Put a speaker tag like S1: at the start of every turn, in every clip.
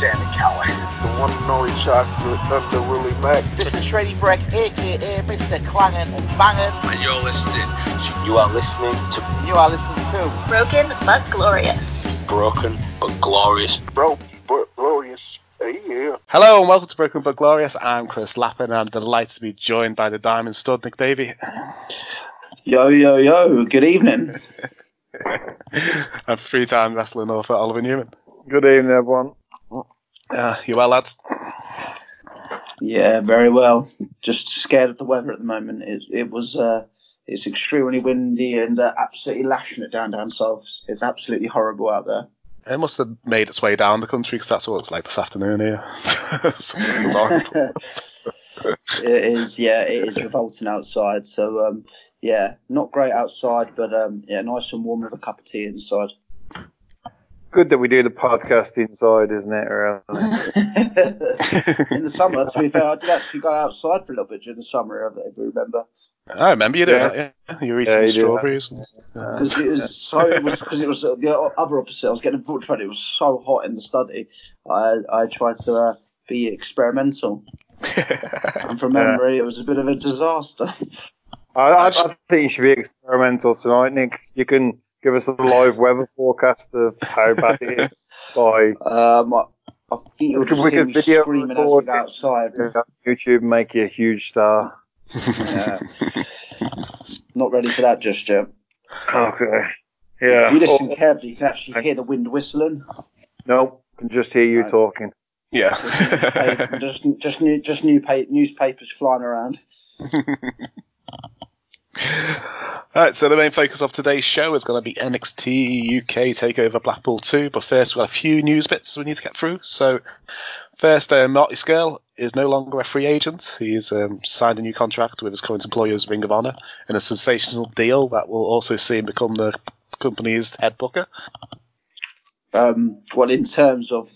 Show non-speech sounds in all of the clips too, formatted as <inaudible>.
S1: Sami Callihan.
S2: The one and only chocolate Thunder Willie Mack.
S3: This is Shreddy Breck, aka Mr. Clangin' and Bangin'.
S4: And you're listening to.
S5: You are listening to.
S3: You are listening to.
S6: Broken but glorious.
S5: Broken but glorious.
S2: Broken but glorious. Hey, yeah.
S7: Hello and welcome to Broken but Glorious. I'm Chris Lappin and I'm delighted to be joined by the Diamond Stud Nick Davey.
S8: Yo, yo, yo. Good evening. <laughs>
S7: and three-time wrestling author Oliver Newman.
S2: Good evening, everyone.
S7: Uh, you well, lads?
S8: Yeah, very well. Just scared of the weather at the moment. It, it was, uh, it's extremely windy and uh, absolutely lashing it down down south. It's absolutely horrible out there.
S7: It must have made its way down the country because that's what it's like this afternoon here. <laughs> <laughs>
S8: it is, yeah, it is revolting outside. So, um, yeah, not great outside, but um, yeah, nice and warm with a cup of tea inside.
S2: Good that we do the podcast inside, isn't it? Really?
S8: In the summer, to be fair, I did actually go outside for a little bit during the summer. If you remember.
S7: I remember you doing yeah. that. Yeah, you were eating yeah, strawberries.
S8: Because it was so. It was because it was the other opposite. I was getting infiltrated. It was so hot in the study. I I tried to uh, be experimental. <laughs> and from memory, yeah. it was a bit of a disaster.
S2: I, I, I think you should be experimental tonight, Nick. You can give us a live weather forecast of how bad it is <laughs> by.
S8: Um, I think you'll just hear me video screaming as we outside.
S2: YouTube make you a huge star.
S8: Yeah. Not ready for that just yet.
S2: Okay. Yeah.
S8: If you listen oh, carefully, you can actually hear the wind whistling.
S2: No, can just hear you
S8: Right.
S2: talking.
S7: Yeah.
S8: just <laughs> just new just new pa- newspapers flying around. <laughs>
S7: Alright, so the main focus of today's show is going to be NXT UK Takeover Blackpool 2, but first we've got a few news bits we need to get through. So, first, uh, Marty Scurll is no longer a free agent. He's um, signed a new contract with his current employers, Ring of Honor, in a sensational deal that will also see him become the company's head booker.
S8: Um, well, in terms of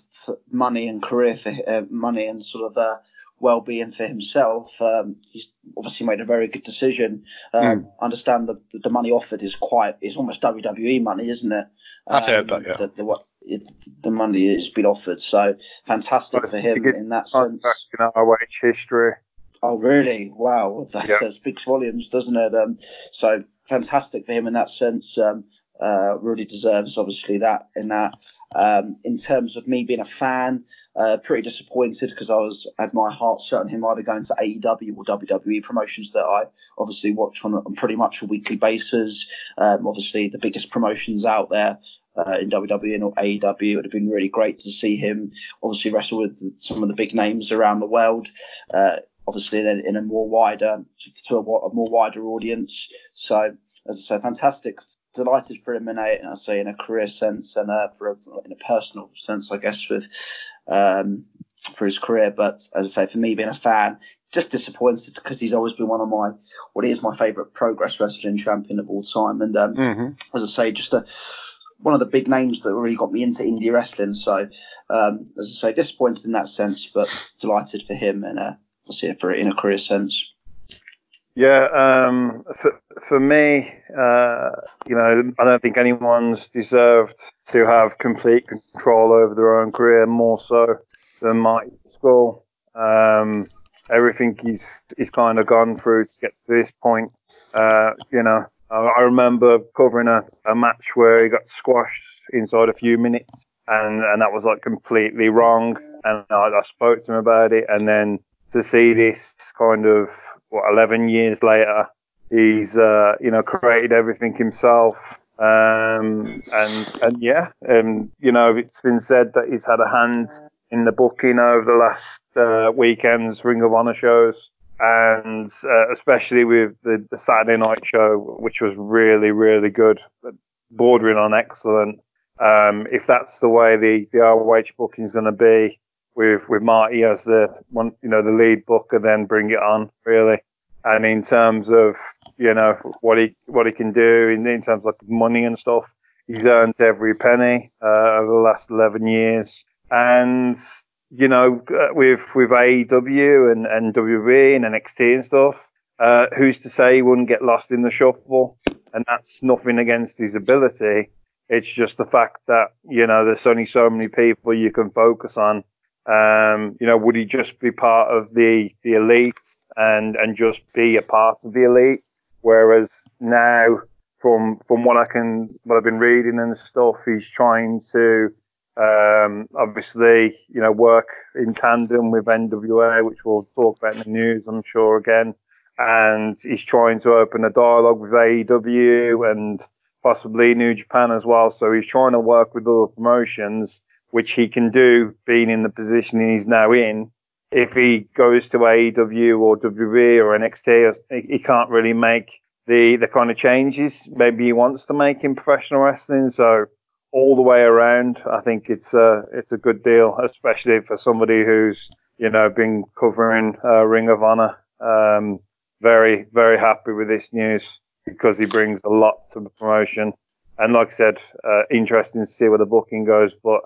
S8: money and career for uh, money and sort of uh, well-being for himself, um, he's obviously made a very good decision. Um, I understand the the money offered is quite is almost WWE money, isn't it?
S7: I've heard that, yeah.
S8: The, the, what, it, the money has been offered, so fantastic for him in that sense.
S2: In ROH history.
S8: Oh, really? Wow, that
S2: Yeah.
S8: speaks volumes, doesn't it? Um, so fantastic for him in that sense. Um, uh, really deserves obviously that in that. Um, in terms of me being a fan, uh, pretty disappointed because I was had my heart set on him either going to AEW or WWE promotions that I obviously watch on, on pretty much a weekly basis. Um, obviously the biggest promotions out there. Uh, in WWE and AEW, it would have been really great to see him obviously wrestle with some of the big names around the world. Uh, obviously then in a more wider to a, a more wider audience. So as I say, fantastic. Delighted for him in a, I say, in a career sense and uh, for a, in a personal sense, I guess, with um, for his career. But as I say, for me being a fan, just disappointed because he's always been one of my, what is my favourite progress wrestling champion of all time. And um,
S7: Mm-hmm.
S8: as I say, just a one of the big names that really got me into indie wrestling. So, um, as I say, disappointed in that sense, but delighted for him and uh, I see it for in a career sense.
S2: Yeah, um, for, for me, uh, you know, I don't think anyone's deserved to have complete control over their own career more so than Mike Scurll. Um, everything he's he's kind of gone through to get to this point. Uh, you know, I, I remember covering a, a match where he got squashed inside a few minutes, and and that was like completely wrong. And I, I spoke to him about it, and then to see this kind of what 11 years later, he's uh, you know created everything himself. Um, and and yeah, um, you know it's been said that he's had a hand in the booking over the last uh, weekend's Ring of Honor shows, and uh, especially with the, the Saturday night show, which was really really good, bordering on excellent. Um, if that's the way the the ROH booking is going to be, with with Marty as the one, you know, the lead booker, then bring it on really. And in terms of you know what he what he can do in, in terms of like money and stuff, He's earned every penny uh, over the last 11 years. And, you know, uh, with, with AEW and, and WWE and NXT and stuff, uh, who's to say he wouldn't get lost in the shuffle? And that's nothing against his ability. It's just the fact that, you know, there's only so many people you can focus on. Um, you know, would he just be part of the, the elite and, and just be a part of the elite? Whereas now, from, from what I can, what I've been reading and stuff, he's trying to, um, obviously, you know, work in tandem with NWA, which we'll talk about in the news, I'm sure again. And he's trying to open a dialogue with AEW and, possibly New Japan as well. So he's trying to work with other promotions, which he can do being in the position he's now in. If he goes to AEW or WWE or NXT, he can't really make the, the kind of changes maybe he wants to make in professional wrestling. So all the way around, I think it's a, it's a good deal, especially for somebody who's, you know, been covering uh, Ring of Honor. Um, very, very happy with this news because he brings a lot to the promotion. And like I said, uh, interesting to see where the booking goes. But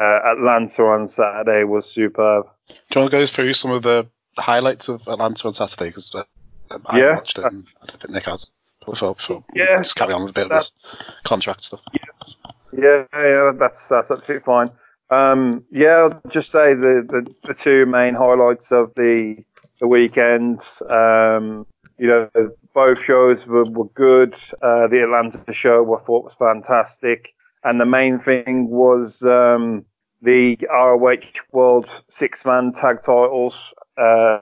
S2: Atlanta on Saturday was superb.
S7: Do you want to go through some of the highlights of Atlanta on Saturday? Because uh, I
S2: yeah,
S7: watched it. And I don't think Nick has. Before, before
S2: yeah,
S7: just carry on with a bit of this contract stuff.
S2: Yeah, yeah, yeah that's that's absolutely fine. Um, yeah, I'll just say the, the, the two main highlights of the the weekend. Um, you know, both shows were, were good. Uh, the Atlanta show I thought was fantastic. And the main thing was um, the ROH World Six Man Tag Titles uh,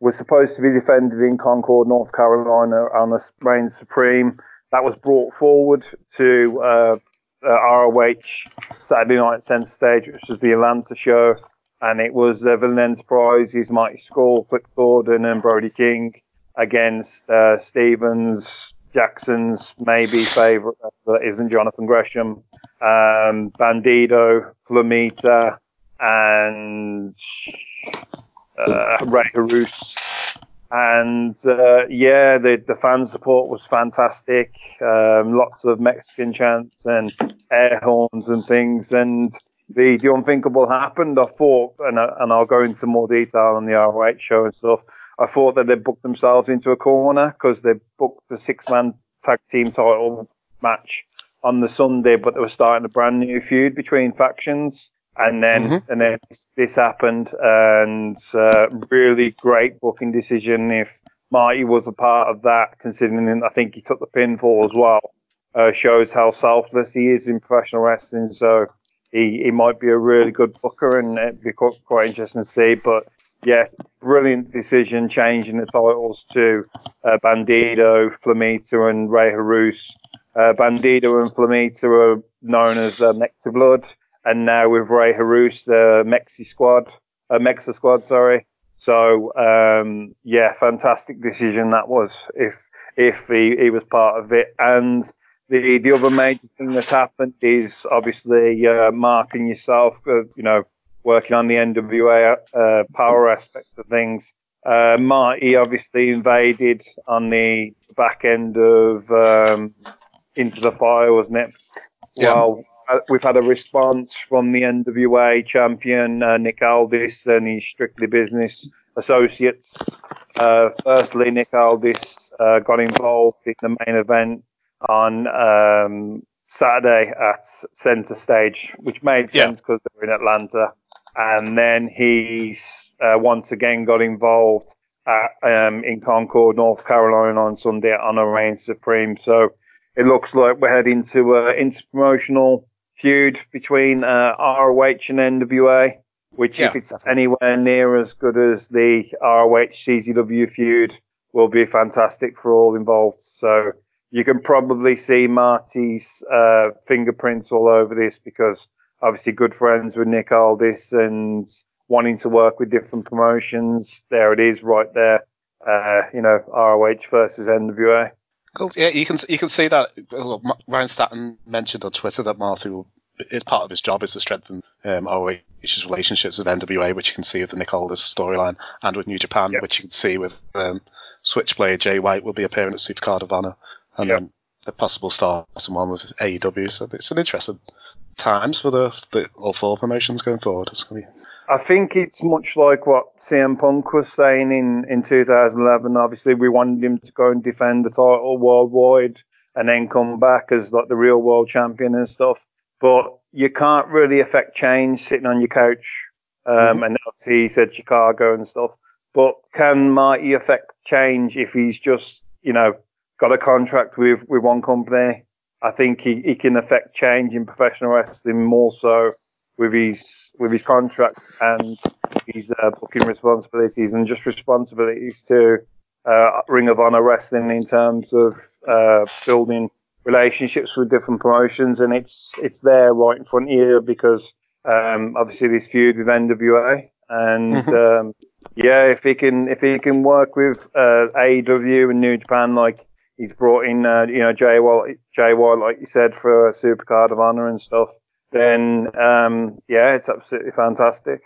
S2: was supposed to be defended in Concord, North Carolina on the Reign Supreme. That was brought forward to uh, ROH Saturday Night Center Stage, which was the Atlanta show. And it was uh, Villain Enterprises, Marty Scurll, Flip Gordon, and Brody King against uh, Stevens, Jackson's maybe wrestler isn't Jonathan Gresham, um, Bandido, Flamita, and uh, Rey Horus. And uh, yeah, the, the fan support was fantastic. Um, lots of Mexican chants and air horns and things. And the, the unthinkable happened. I thought, and, I, and I'll go into more detail on the ROH show and stuff. I thought that they booked themselves into a corner because they booked the six man tag team title match on the Sunday, but they were starting a brand new feud between factions. And then, mm-hmm. and then this, this happened and, uh, really great booking decision. If Marty was a part of that, considering I think he took the pinfall as well, uh, shows how selfless he is in professional wrestling. So he, he might be a really good booker and it'd be quite, quite interesting to see. But yeah, brilliant decision changing the titles to uh, Bandido, Flamita, and Rey Horus. Uh, Bandido and Flamita are known as uh, Mexa Blood, and now with Rey Horus, the Mexi Squad, uh, Mexa Squad, sorry. So um, yeah, fantastic decision that was if if he, he was part of it. And the the other major thing that's happened is obviously uh, Mark and yourself, uh, you know, working on the NWA uh, power aspect of things. Uh, Marty obviously invaded on the back end of um, Into the Fire, wasn't it? Yeah. Well, uh, we've had a response from the NWA champion uh, Nick Aldis and his Strictly Business associates. Uh, firstly, Nick Aldis uh, got involved in the main event on um, Saturday at Center Stage, which made sense because yeah. they were in Atlanta and then he's uh, once again got involved at, um, in Concord, North Carolina on Sunday on a Reign Supreme. So it looks like we're heading to an interpromotional feud between uh, ROH and NWA, which yeah, if it's definitely. anywhere near as good as the ROH CZW feud, will be fantastic for all involved. So you can probably see Marty's uh, fingerprints all over this because obviously good friends with Nick Aldis and wanting to work with different promotions. There it is, right there. Uh, you know, ROH versus NWA.
S7: Cool. Yeah, you can you can see that. Ryan Satin mentioned on Twitter that Marty will. It's part of his job is to strengthen um, ROH's relationships with NWA, which you can see with the Nick Aldis storyline, and with New Japan, yep. which you can see with um, Switchblade. Jay White will be appearing at Supercard of Honor, and yep. then the possible start someone with AEW. So it's an interesting times for the, the all four promotions going forward. Be
S2: I think it's much like what CM Punk was saying in, in 2011. Obviously, we wanted him to go and defend the title worldwide and then come back as like the real world champion and stuff. But you can't really affect change sitting on your couch. Um,
S7: Mm-hmm.
S2: And obviously, he said Chicago and stuff. But can Marty affect change if he's just, you know, got a contract with, with one company? I think he, he can affect change in professional wrestling more so with his with his contract and his uh, booking responsibilities and just responsibilities to uh, Ring of Honor Wrestling in terms of uh, building relationships with different promotions, and it's it's there right in front of you because um, obviously this feud with NWA, and um, yeah, if he can if he can work with uh, AEW and New Japan like he's brought in, uh, you know, Jay White, like you said, for a Supercard of Honor and stuff, then um, yeah, it's absolutely fantastic.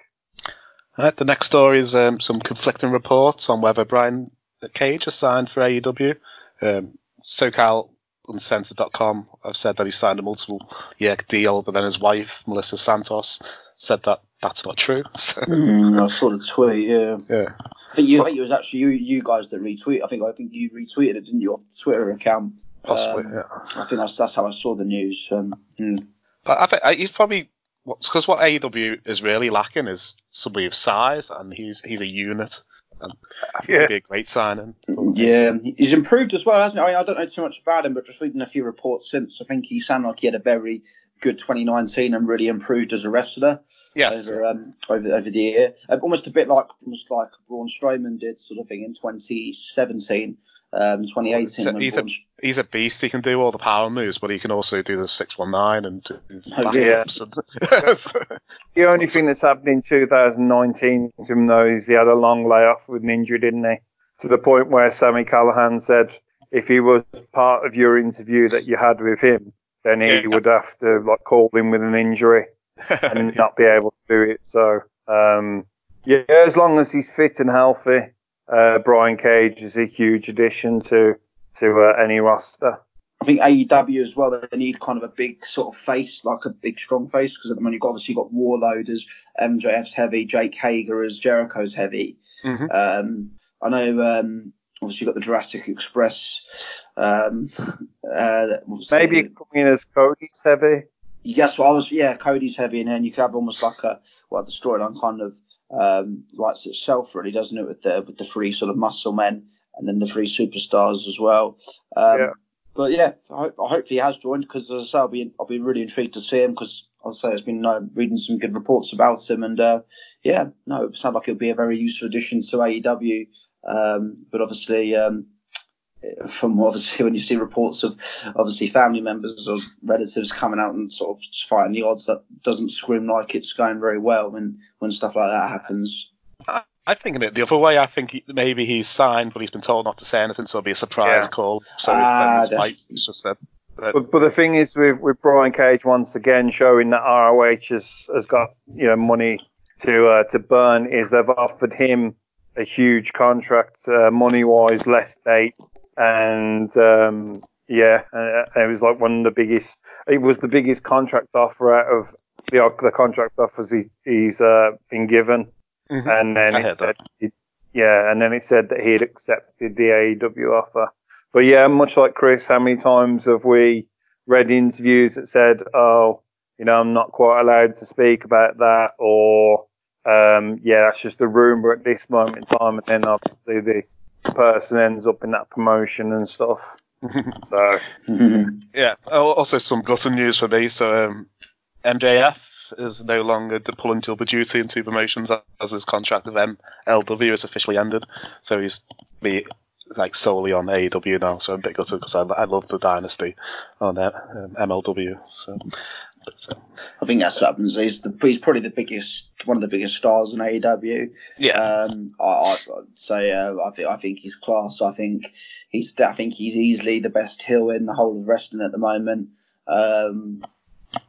S7: All right, the next story is um, some conflicting reports on whether Brian Cage has signed for AEW. Um, SoCalUncensored.com have said that he signed a multiple year deal, but then his wife, Melissa Santos, said that that's not true. <laughs> So,
S8: Mm, I saw the tweet. Yeah.
S7: yeah.
S8: I think you. I think it was actually you, you guys that retweet. I think I think you retweeted it, didn't you, off the Twitter account?
S7: Possibly,
S8: Um,
S7: yeah.
S8: I think that's that's how I saw the news. Um, mm.
S7: But I think uh, he's probably because what AEW is really lacking is somebody of size, and he's he's a unit. And I think
S2: Yeah.
S7: he'd be a great signing.
S8: Yeah, he's improved as well, hasn't he? I mean, I don't know too much about him, but just reading a few reports since, I think he sounded like he had a very good 2019 and really improved as a wrestler
S7: Yes.
S8: over um, over over the year. Uh, almost a bit like almost like Braun Strowman did, sort of thing in 2017, um, 2018. when
S7: He's a,
S8: Braun-
S7: he's a beast. He can do all the power moves, but he can also do the 619 and do
S8: Oh,
S7: backups. and- <laughs>
S2: The only thing that's happened in 2019 to him though is he had a long layoff with an injury, didn't he? To the point where Sami Callihan said if he was part of your interview that you had with him, then he
S7: Yeah.
S2: would have to like call him with an injury <laughs> and not be able to do it. So um, yeah, as long as he's fit and healthy, uh, Brian Cage is a huge addition to to uh, any roster.
S8: I think AEW as well. They need kind of a big sort of face, like a big strong face, because at the moment you've got, obviously got Warlord as MJF's heavy, Jake Hager as Jericho's heavy.
S7: Mhm.
S8: Um, I know, um, obviously you've got the Jurassic Express. Um, <laughs> uh,
S2: Maybe coming in as Cody's heavy.
S8: You guess what I was? Yeah, Cody's heavy, in there, and you could have almost like a well, the storyline kind of um, writes itself, really, doesn't it? With the with the three sort of muscle men, and then the three superstars as well. Um,
S2: Yeah.
S8: But yeah, I hope, I hope he has joined because as I say, I'll be I'll be really intrigued to see him because I'll say it's been uh, reading some good reports about him, and uh, yeah, no, it sounds like it'll be a very useful addition to AEW. Um, but obviously, um, from obviously when you see reports of obviously family members or relatives coming out and sort of fighting the odds, that doesn't scream like it's going very well when when stuff like that happens.
S7: I, I think it the other way. I think he, maybe he's signed, but he's been told not to say anything, so it'll be a surprise
S2: Yeah.
S7: call. So
S8: Ah,
S7: then his
S8: that's-
S7: wife just said. that-
S2: But, but the thing is, with, with Brian Cage once again showing that ROH has, has got you know money to uh, to burn, is they've offered him a huge contract, uh, money wise, less date, and um, yeah, uh, it was like one of the biggest. It was the biggest contract offer out of the the contract offers he, he's uh, been given,
S7: Mhm.
S2: and then
S7: I
S2: it said, yeah, and then it said that he had accepted the AEW offer. But yeah, much like Chris, how many times have we read interviews that said, "Oh, you know, I'm not quite allowed to speak about that," or um, "Yeah, that's just a rumor at this moment in time," and then obviously the person ends up in that promotion and stuff. <laughs> so
S7: Yeah. Also, some gutting news for me. So, um, MJF is no longer d- pulling double duty in two promotions as his contract with MLW has officially ended. So he's be like solely on AEW now. So I'm a bit gutted because I, I love the dynasty on uh, um, MLW. So, so
S8: I think that's what happens. He's the he's probably the biggest one of the biggest stars in AEW.
S7: yeah.
S8: Um, I, I, I'd say uh, I think I think he's class. I think he's I think he's easily the best heel in the whole of wrestling at the moment. Um,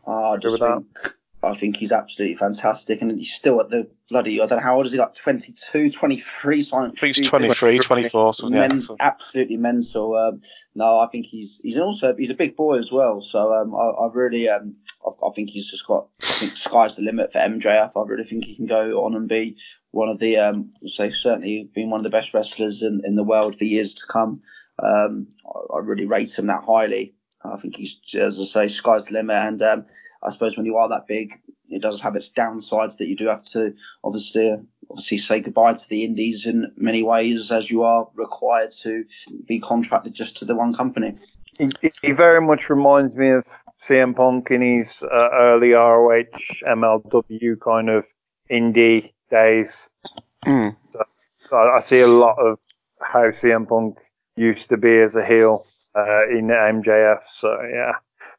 S8: I just
S2: with that.
S8: I think he's absolutely fantastic, and he's still at the bloody. I don't know how old is he, like 22, 23, something.
S7: I think he's
S8: stupid.
S7: 23, 24, something. Yeah,
S8: Men-
S7: so-
S8: absolutely mental. Um, no, I think he's he's also he's a big boy as well. So um, I, I really um, I, I think he's just got I think sky's the limit for MJF. I really think he can go on and be one of the um, say certainly being one of the best wrestlers in, in the world for years to come. Um, I, I really rate him that highly. I think he's as I say sky's the limit, and um, I suppose when you are that big, it does have its downsides that you do have to obviously obviously say goodbye to the indies in many ways as you are required to be contracted just to the one company.
S2: He, he very much reminds me of CM Punk in his uh, early ROH, MLW kind of indie days.
S7: Mm.
S2: So I, I see a lot of how CM Punk used to be as a heel uh, in MJF. So yeah,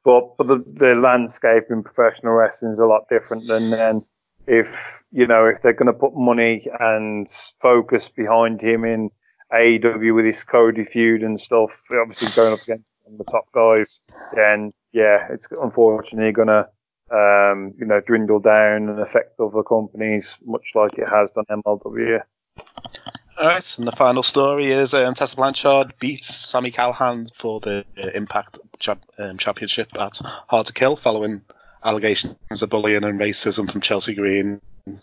S2: but but the, the landscape in professional wrestling is a lot different than then. If you know if they're going to put money and focus behind him in AEW with his Cody feud and stuff, obviously going up against the top guys, then yeah, it's unfortunately going to um, you know dwindle down and affect other companies, much like it has done MLW.
S7: All right, and the final story is um, Tessa Blanchard beats Sami Callihan for the uh, Impact champ, um, Championship at Hard to Kill following allegations of bullying and racism from Chelsea Green, um,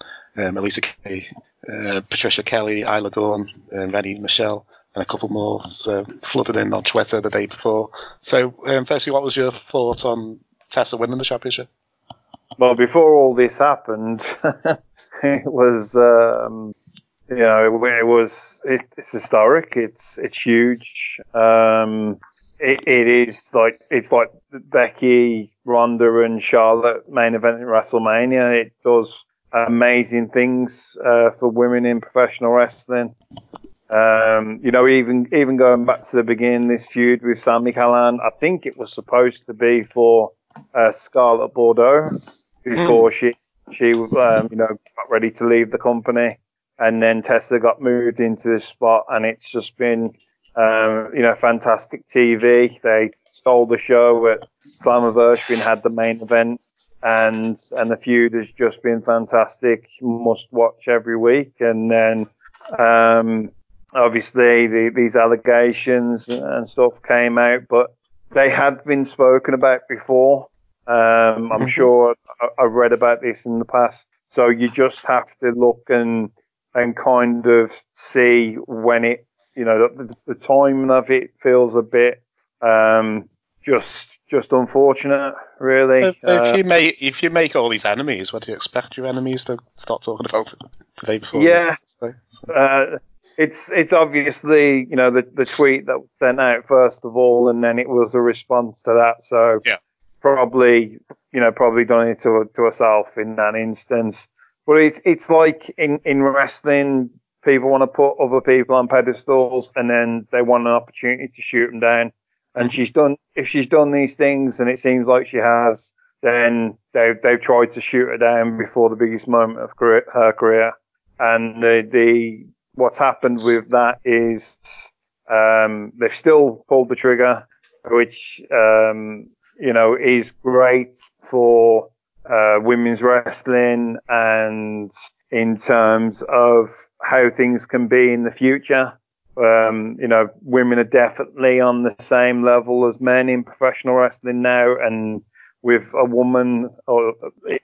S7: Allysin Kay, uh, Priscilla Kelly, Isla Dawn, um, Renee Michelle, and a couple more uh, flooded in on Twitter the day before. So, um, firstly, what was your thoughts on Tessa winning the championship?
S2: Well, before all this happened, <laughs> it was, um, you know, it, it was, it, it's historic. It's, it's huge. Um, it, it is like, it's like Becky, Ronda and Charlotte main event in WrestleMania. It does amazing things, uh, for women in professional wrestling. Um, you know, even, even going back to the beginning, this feud with Sami Callihan, I think it was supposed to be for, uh, Scarlett Bordeaux before she she um, you know got ready to leave the company, and then Tessa got moved into this spot, and it's just been um, you know fantastic TV. They stole the show at Slammiversary and had the main event, and and the feud has just been fantastic. Must watch every week, and then. Um, Obviously, the, these allegations and stuff came out, but they had been spoken about before. Um, I'm sure I- I've read about this in the past. So you just have to look and and kind of see when it, you know, the, the timing of it feels a bit um, just just unfortunate, really.
S7: If, if
S2: Uh,
S7: you make if you make all these enemies, what do you expect your enemies to start talking about the day before?
S2: Yeah.
S7: So- so-
S2: uh, it's it's obviously you know the the tweet that was sent out first of all, and then it was a response to that. So
S7: Yeah.
S2: probably you know probably done it to to herself in that instance. But it's it's like in in wrestling, people want to put other people on pedestals, and then they want an opportunity to shoot them down. And she's done if she's done these things, and it seems like she has, then they've they've tried to shoot her down before the biggest moment of career, her career. And the the what's happened with that is um, they've still pulled the trigger, which um, you know is great for uh, women's wrestling and in terms of how things can be in the future. Um, you know, women are definitely on the same level as men in professional wrestling now, and with a woman, or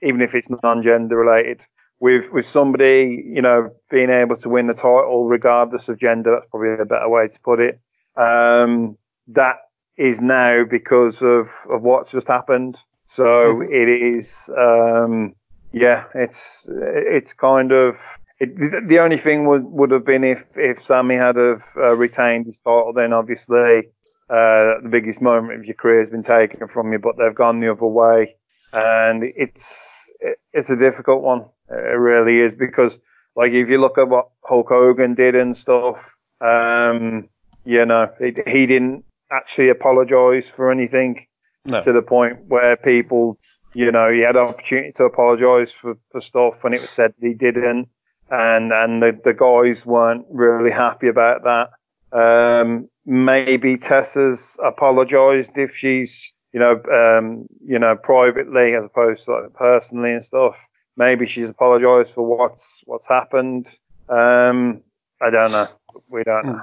S2: even if it's non-gender related, with with somebody, you know, being able to win the title regardless of gender, that's probably a better way to put it. Um, that is now because of of what's just happened. So it is, um, yeah, it's it's kind of it, the- only thing would would have been if if Sami had have uh, retained his title, then obviously uh, the biggest moment of your career has been taken from you. But they've gone the other way, and it's it, it's a difficult one. It really is because like if you look at what Hulk Hogan did and stuff, um, you know, he, he didn't actually apologize for anything
S7: no.
S2: to the point where people, you know, he had an opportunity to apologise for, for stuff and it was said that he didn't. And, and the, the guys weren't really happy about that. Um, maybe Tessa's apologised if she's, you know, um, you know, privately as opposed to like personally and stuff. Maybe she's apologised for what's what's happened. Um, I don't know. We don't know.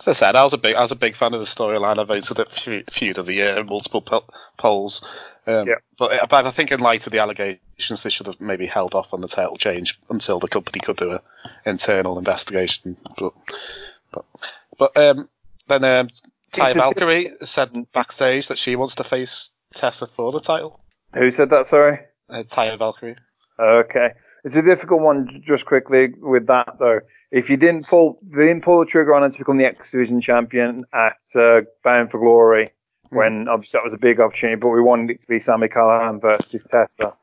S7: As I said, I was a big, I was a big fan of the storyline. I voted it feud, of the year, in multiple po- polls. Um,
S2: Yeah.
S7: but, but I think in light of the allegations, they should have maybe held off on the title change until the company could do a internal investigation. But, but, but um, then um,
S2: Taya
S7: Valkyrie said backstage that she wants to face Tessa for the title.
S2: Who said that? Sorry.
S7: Uh, Taya Valkyrie.
S2: Okay. It's a difficult one, just quickly with that though. If you didn't pull, they didn't pull the trigger on it to become the X Division champion at uh, Bound for Glory, when obviously that was a big opportunity, but we wanted it to be Sami Callihan versus Tessa,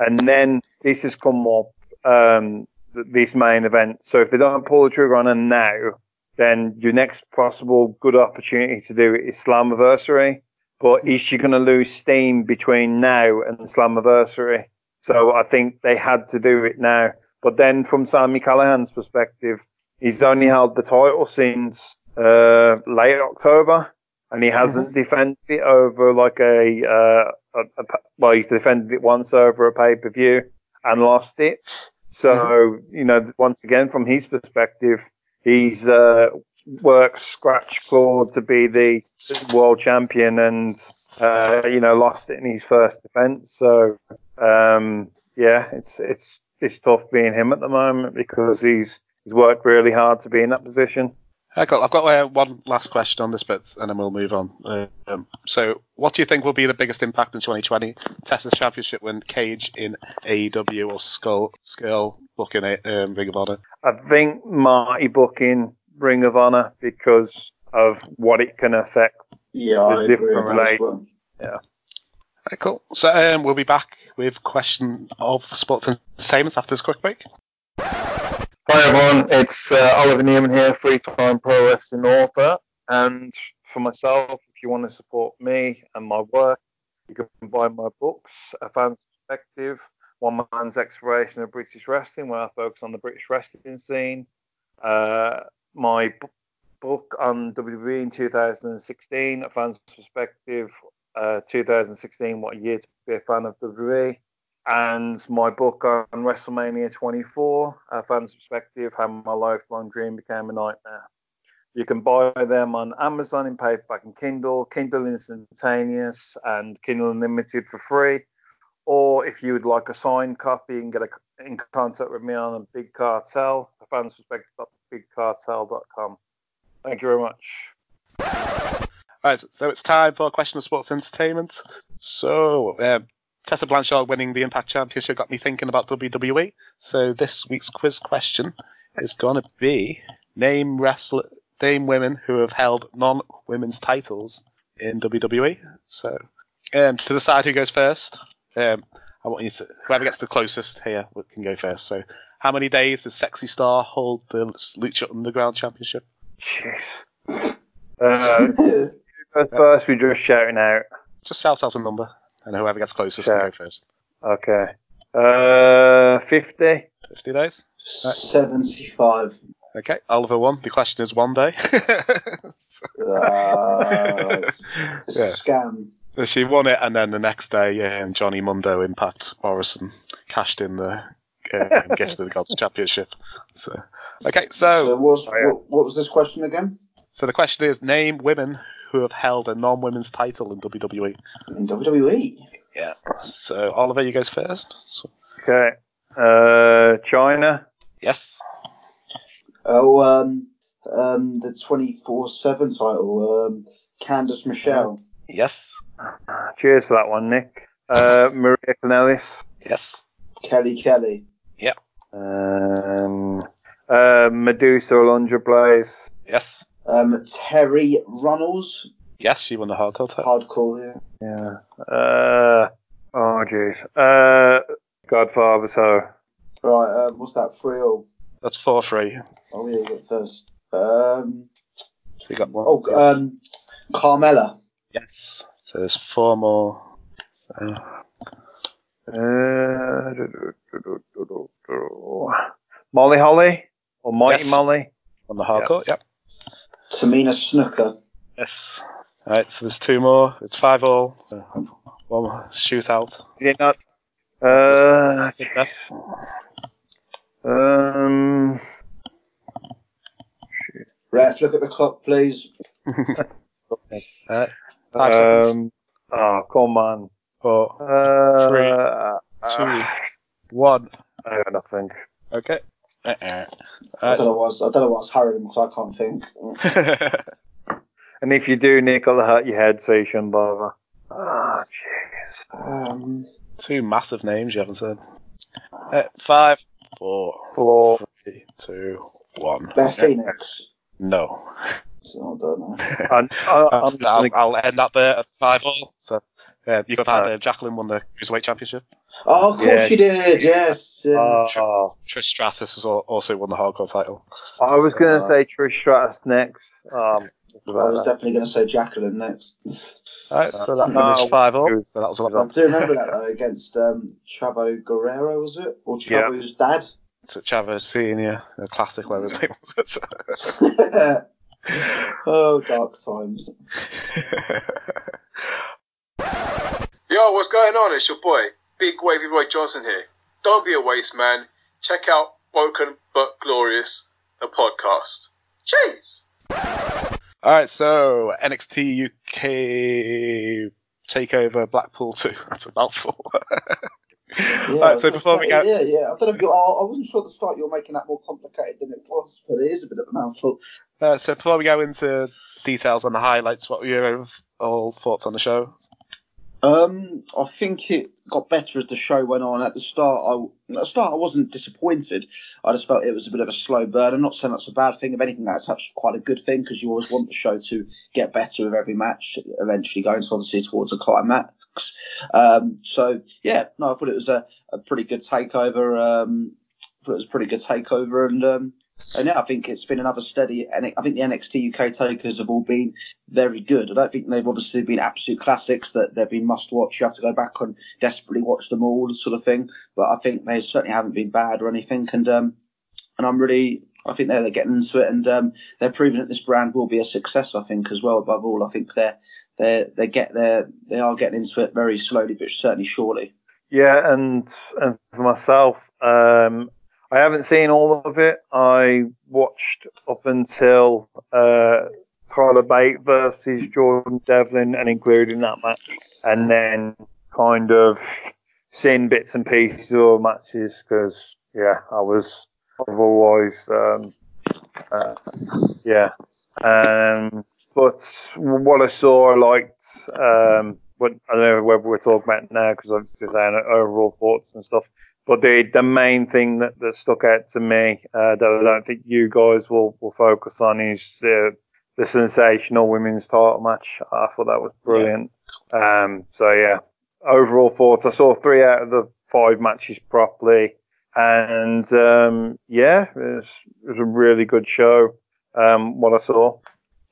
S2: and then this has come up, um, th- this main event. So if they don't pull the trigger on it now, then your next possible good opportunity to do it is Slammiversary. But is she going to lose steam between now and Slammiversary? So I think they had to do it now. But then from Sami Callihan's perspective, he's only held the title since uh, late October, and he hasn't defended it over like a, uh, a, a well, he's defended it once over a pay per view and lost it. So you know, once again, from his perspective, he's uh, worked scratch clawed to be the world champion and uh, you know lost it in his first defense. So um, yeah, it's it's it's tough being him at the moment because he's he's worked really hard to be in that position.
S7: I got, I've got uh, one last question on this bit, and then we'll move on. Um, so, what do you think will be the biggest impact in 2020? Tessa's championship win, Cage in AEW or Scurll, Scurll booking um, Ring of Honor?
S2: I think Marty booking Ring of Honor because of what it can affect.
S8: Yeah, I
S2: There's
S8: agree with that as
S2: relate-
S8: well.
S7: Right, cool. So, um, we'll be back with question of sports and entertainment after this quick break.
S2: Hi everyone, it's uh, Oliver Newman here, three-time pro wrestling author, and for myself, if you want to support me and my work, you can buy my books, A Fan's Perspective, One Man's Exploration of British Wrestling, where I focus on the British wrestling scene, uh, my b- book on WWE in 2016, A Fan's Perspective, uh, 2016, What a Year to Be a Fan of WWE, and my book on WrestleMania 24, A Fan's Perspective, How My Lifelong Dream Became a Nightmare. You can buy them on Amazon in paperback and Kindle, Kindle Instantaneous, and Kindle Unlimited for free. Or if you would like a signed copy, you can get a, in contact with me on Big Cartel, a fan's perspective.bigcartel.com. Thank you very much.
S7: All right, so it's time for a question of sports entertainment. So, um, Tessa Blanchard winning the Impact Championship got me thinking about WWE. So this week's quiz question is going to be name wrestler, name women who have held non-women's titles in WWE. So, um, to decide who goes first, um, I want you to whoever gets the closest here can go first. So, how many days does Sexy Star hold the Lucha Underground Championship?
S2: Jeez. Uh, <laughs> first, we're just shouting out.
S7: Just shout out a number, and whoever gets closest can go first.
S2: Okay. Uh, 50.
S7: 50 days.
S8: 75.
S7: Okay, Oliver won. The question is one day. <laughs>
S8: Uh, it's it's <laughs>
S7: Yeah.
S8: a scam.
S7: She won it, and then the next day, um, Johnny Mundo Impact Morrison cashed in the um, Gift of the Gods Championship. So, okay,
S8: So,
S7: so
S8: what, was,
S2: Oh,
S8: what, what was this question again?
S7: so the question is: name women who have held a non-women's title in WWE.
S8: In WWE?
S7: Yeah. So Oliver, you goes first. So,
S2: Okay. Uh, Chyna.
S7: yes.
S8: Oh, um, um, the 24 7 title, um, Candice Michelle.
S7: Yes.
S2: Cheers for that one, Nick. Uh, <laughs> Maria Kanellis.
S7: Yes.
S8: Kelly Kelly. Yeah.
S2: Um, uh, Medusa Alundra Blaze.
S7: Yes.
S8: Um, Terri Runnels.
S7: Yes. She won the hardcore title.
S8: Hardcore, yeah.
S2: Yeah. Uh, oh, jeez. Uh, Godfather, so.
S8: Right, um, what's that? Three all.
S7: That's four three.
S8: Oh, yeah, you got first. Um,
S7: So you got one.
S8: oh, um, Carmella.
S7: Yes. So there's four more. So,
S2: Uh, Molly Holly or Mighty
S7: Yes.
S2: Molly.
S7: on the hardcore. Yep.
S8: Tamina Snuka.
S7: Yes. Alright, so there's two more. It's five all. So one more shootout.
S2: Is it not? Uh, um,
S8: Ref, look at the clock, please. <laughs>
S7: Alright, five seconds.
S2: um, oh, come on.
S7: Four,
S2: Uh,
S7: Three,
S2: uh,
S7: one.
S2: I got nothing.
S7: Okay. Uh-uh.
S8: I don't know what's I don't know what's hurrying because I can't think. <laughs>
S2: And if you do, Nick, I'll hurt your head, so you shouldn't bother. Ah, jeez.
S8: Um,
S7: Two massive names you haven't said. Uh, five, four,
S2: Four.
S7: three, two, one.
S8: Beth Phoenix.
S7: No.
S8: So I don't know. <laughs>
S2: I, I, I'm just
S7: I'll,
S2: gonna,
S7: I'll end up there at five all. So yeah, you could have had uh, Jacqueline won the cruiserweight championship.
S8: Oh, of course
S2: Yeah.
S8: she did. Yes. Um,
S2: oh,
S7: Trish Stratus has also won the hardcore title.
S2: I was gonna
S8: Uh,
S2: say Trish Stratus next. Um,
S8: I was definitely going to say Jacqueline next.
S7: Alright, so that
S2: No.
S7: finished five all. So that was a
S8: I
S7: lot.
S8: do remember that though against um, Chavo Guerrero, was it? Or
S2: Yeah.
S8: Chavo's dad?
S7: To Chavo Senior, a classic where his name was. <laughs>
S8: oh, dark times. <laughs>
S4: Yo, what's going on? It's your boy, Big Wavy Roy Johnson here. Don't be a waste man. Check out Broken But Glorious, the podcast. Cheers!
S7: Alright, so NXT UK Takeover Blackpool 2. <laughs> That's a mouthful.
S8: Yeah, I
S7: Alright, so
S8: gonna
S7: before we go,
S8: Yeah, yeah. I don't know I I wasn't sure at the start you were making that more complicated than it was, but it is a bit of a mouthful.
S7: uh, so before we go into details on the highlights, what were your all thoughts on the show?
S8: Um, I think it got better as the show went on. At the start, I at the start I wasn't disappointed. I just felt it was a bit of a slow burn. I'm not saying that's a bad thing. If anything, that's actually quite a good thing because you always want the show to get better with every match, eventually going so obviously towards a climax. Um, so yeah, no, I thought it was a, a pretty good takeover. Um, it was a pretty good takeover, and um, and yeah, I think it's been another steady. And I think the NXT UK takers have all been very good. I don't think they've obviously been absolute classics that they've been must watch. You have to go back and desperately watch them all, sort of thing. But I think they certainly haven't been bad or anything. And um, and I'm really, I think they're, they're getting into it, and um, they're proving that this brand will be a success. I think as well. Above all, I think they're they they get there, they are getting into it very slowly, but certainly surely.
S2: Yeah, and and for myself, um, I haven't seen all of it. I watched up until uh, Tyler Bate versus Jordan Devlin, and including that match, and then kind of seen bits and pieces of matches because yeah, I was otherwise um, uh, yeah. Um, but what I saw, I liked. Um, but I don't know whether we're talking about now because I'm just saying overall thoughts and stuff. But the the main thing that, that stuck out to me uh, that I don't think you guys will, will focus on is uh, the sensational women's title match. I thought that was brilliant. Um, so yeah, overall thoughts. I saw three out of the five matches properly, and um, yeah, it was, it was a really good show. Um, what I saw.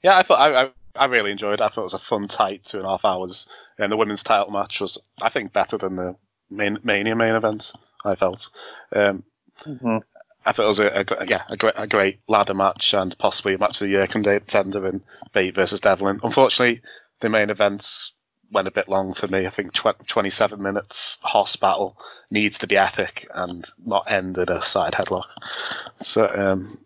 S7: Yeah, I thought I, I, I really enjoyed. it. I thought it was a fun, tight two and a half hours, and the women's title match was, I think, better than the main Mania main event. I felt. Um,
S2: Mhm.
S7: I thought it was a, a yeah a great, a great ladder match and possibly a match of the year contender in Bate versus Devlin. Unfortunately, the main events went a bit long for me. I think tw- 27 minutes Hoss battle needs to be epic and not end in a side headlock. So um,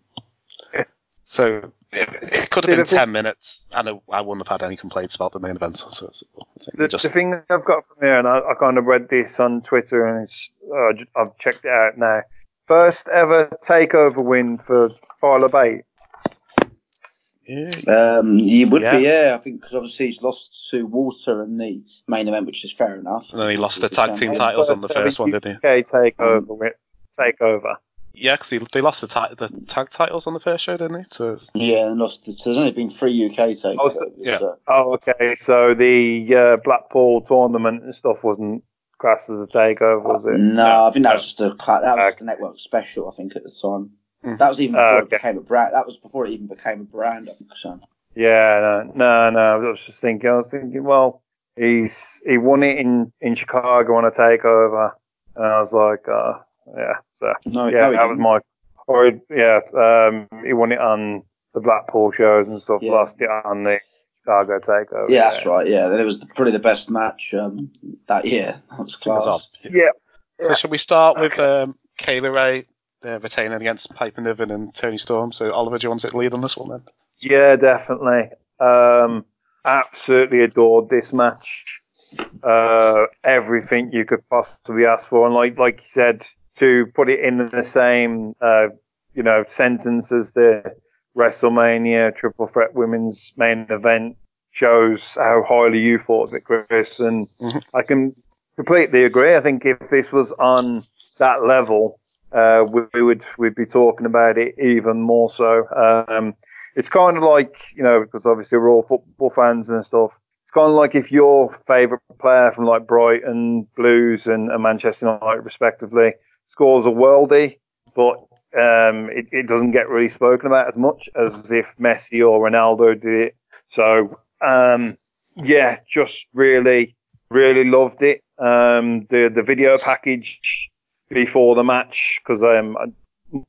S7: so it, it could have been
S2: the
S7: 10 minutes and it, I wouldn't have had any complaints about the main event. So, so I think
S2: The,
S7: just
S2: the thing I've got from here, and I, I kind of read this on Twitter, and it's, uh, j- I've checked it out now. First ever takeover win for Tyler Bate.
S7: yeah,
S8: Um, he would
S7: Yeah.
S8: be, yeah. I think because obviously he's lost to Walter in the main event, which is fair enough.
S7: And then he lost the tag team titles on the first one, didn't he?
S2: UK takeover win. Takeover.
S7: Yeah, because they lost the, ti- the tag titles on the first show, didn't he? To
S8: Yeah, and lost. The, so there's only been three UK takes.
S2: Oh, so-
S7: yeah.
S8: so-
S2: Oh, okay. So the uh, Blackpool tournament and stuff wasn't classed as a takeover, was it?
S8: No, I think that was just a that was
S2: Okay.
S8: just a network special. I think at the time.
S7: Mm.
S8: That was even
S2: Oh,
S8: before
S2: okay.
S8: it became a brand. That was before it even became a brand. I think so.
S2: Yeah, no, no, no. I was just thinking. I was thinking, well, he's he won it in in Chicago on a takeover, and I was like, uh, yeah. So
S8: No,
S2: yeah,
S8: no, he
S2: that was
S8: didn't.
S2: my. Or he- yeah, um, he won it on the Blackpool shows and stuff.
S8: Yeah.
S2: Lost it on the Chicago Takeover.
S8: Yeah, that's right. Yeah, it was probably the best match um, that year. That was class.
S7: odd.
S2: Yeah.
S7: So shall we start with um, Kay Lee Ray uh, retaining against Piper Niven and Toni Storm? So Oliver, do you want to lead on this one then?
S2: Yeah, definitely. Um, absolutely adored this match. Uh, everything you could possibly ask for, and like like you said, to put it in the same uh, you know sentence as the WrestleMania Triple Threat Women's Main Event shows how highly you thought of it, Chris, and I can completely agree. I think if this was on that level, uh, we, we would we'd be talking about it even more so. Um, it's kind of like you know because obviously we're all football fans and stuff. It's kind of like if your favourite player from like Brighton, Blues, and, and Manchester United respectively scores a worldie, but um, it, it doesn't get really spoken about as much as if Messi or Ronaldo did it. So um, yeah, just really really loved it. Um, the the video package before the match because um,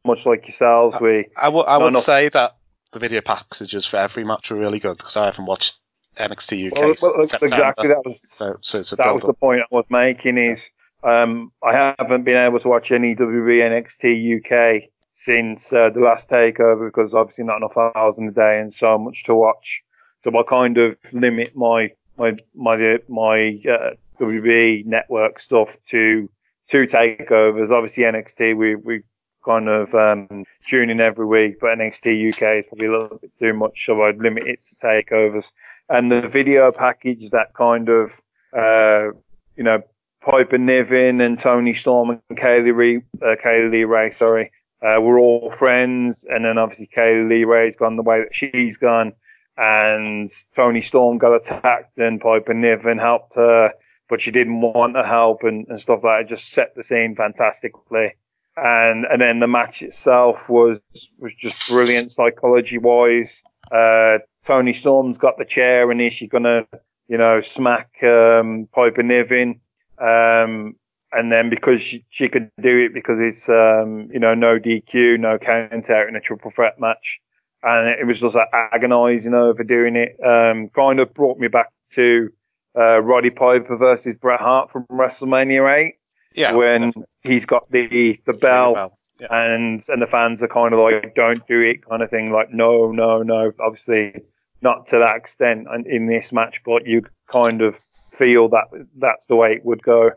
S2: much like yourselves, we
S7: I would I
S2: Not
S7: would
S2: enough-
S7: say that the video packages for every match are really good because I haven't watched NXT UK
S2: well, well, exactly that was
S7: So, so
S2: that was the point I was making is um, I haven't been able to watch any WWE NXT UK since uh, the last takeover because obviously not enough hours in the day and so much to watch. So I kind of limit my my my my uh, WWE network stuff to two takeovers. Obviously NXT we we kind of um, tune in every week, but NXT UK is probably a little bit too much, so I'd limit it to takeovers. And the video package that kind of uh, you know Piper Niven and Toni Storm and Kaylee Ray, uh, Kaylee Lee Ray, sorry, uh, we're all friends. And then obviously Kaylee Lee Ray's gone the way that she's gone, and Toni Storm got attacked, and Piper Niven helped her, but she didn't want to help and, and stuff like that. It just set the scene fantastically. And and then the match itself was was just brilliant psychology wise. Uh, Toni Storm's got the chair, and is she gonna, you know, smack um, Piper Niven? Um, and then because she, she could do it because it's um, you know no DQ, no count out in a triple threat match, and it was just like agonising over doing it. Um, kind of brought me back to uh, Roddy Piper versus Bret Hart from WrestleMania 8
S7: Yeah.
S2: when he's got the the bell
S7: yeah.
S2: and and the fans are kind of like don't do it kind of thing like no no no obviously not to that extent in this match but you kind of feel that that's the way it would go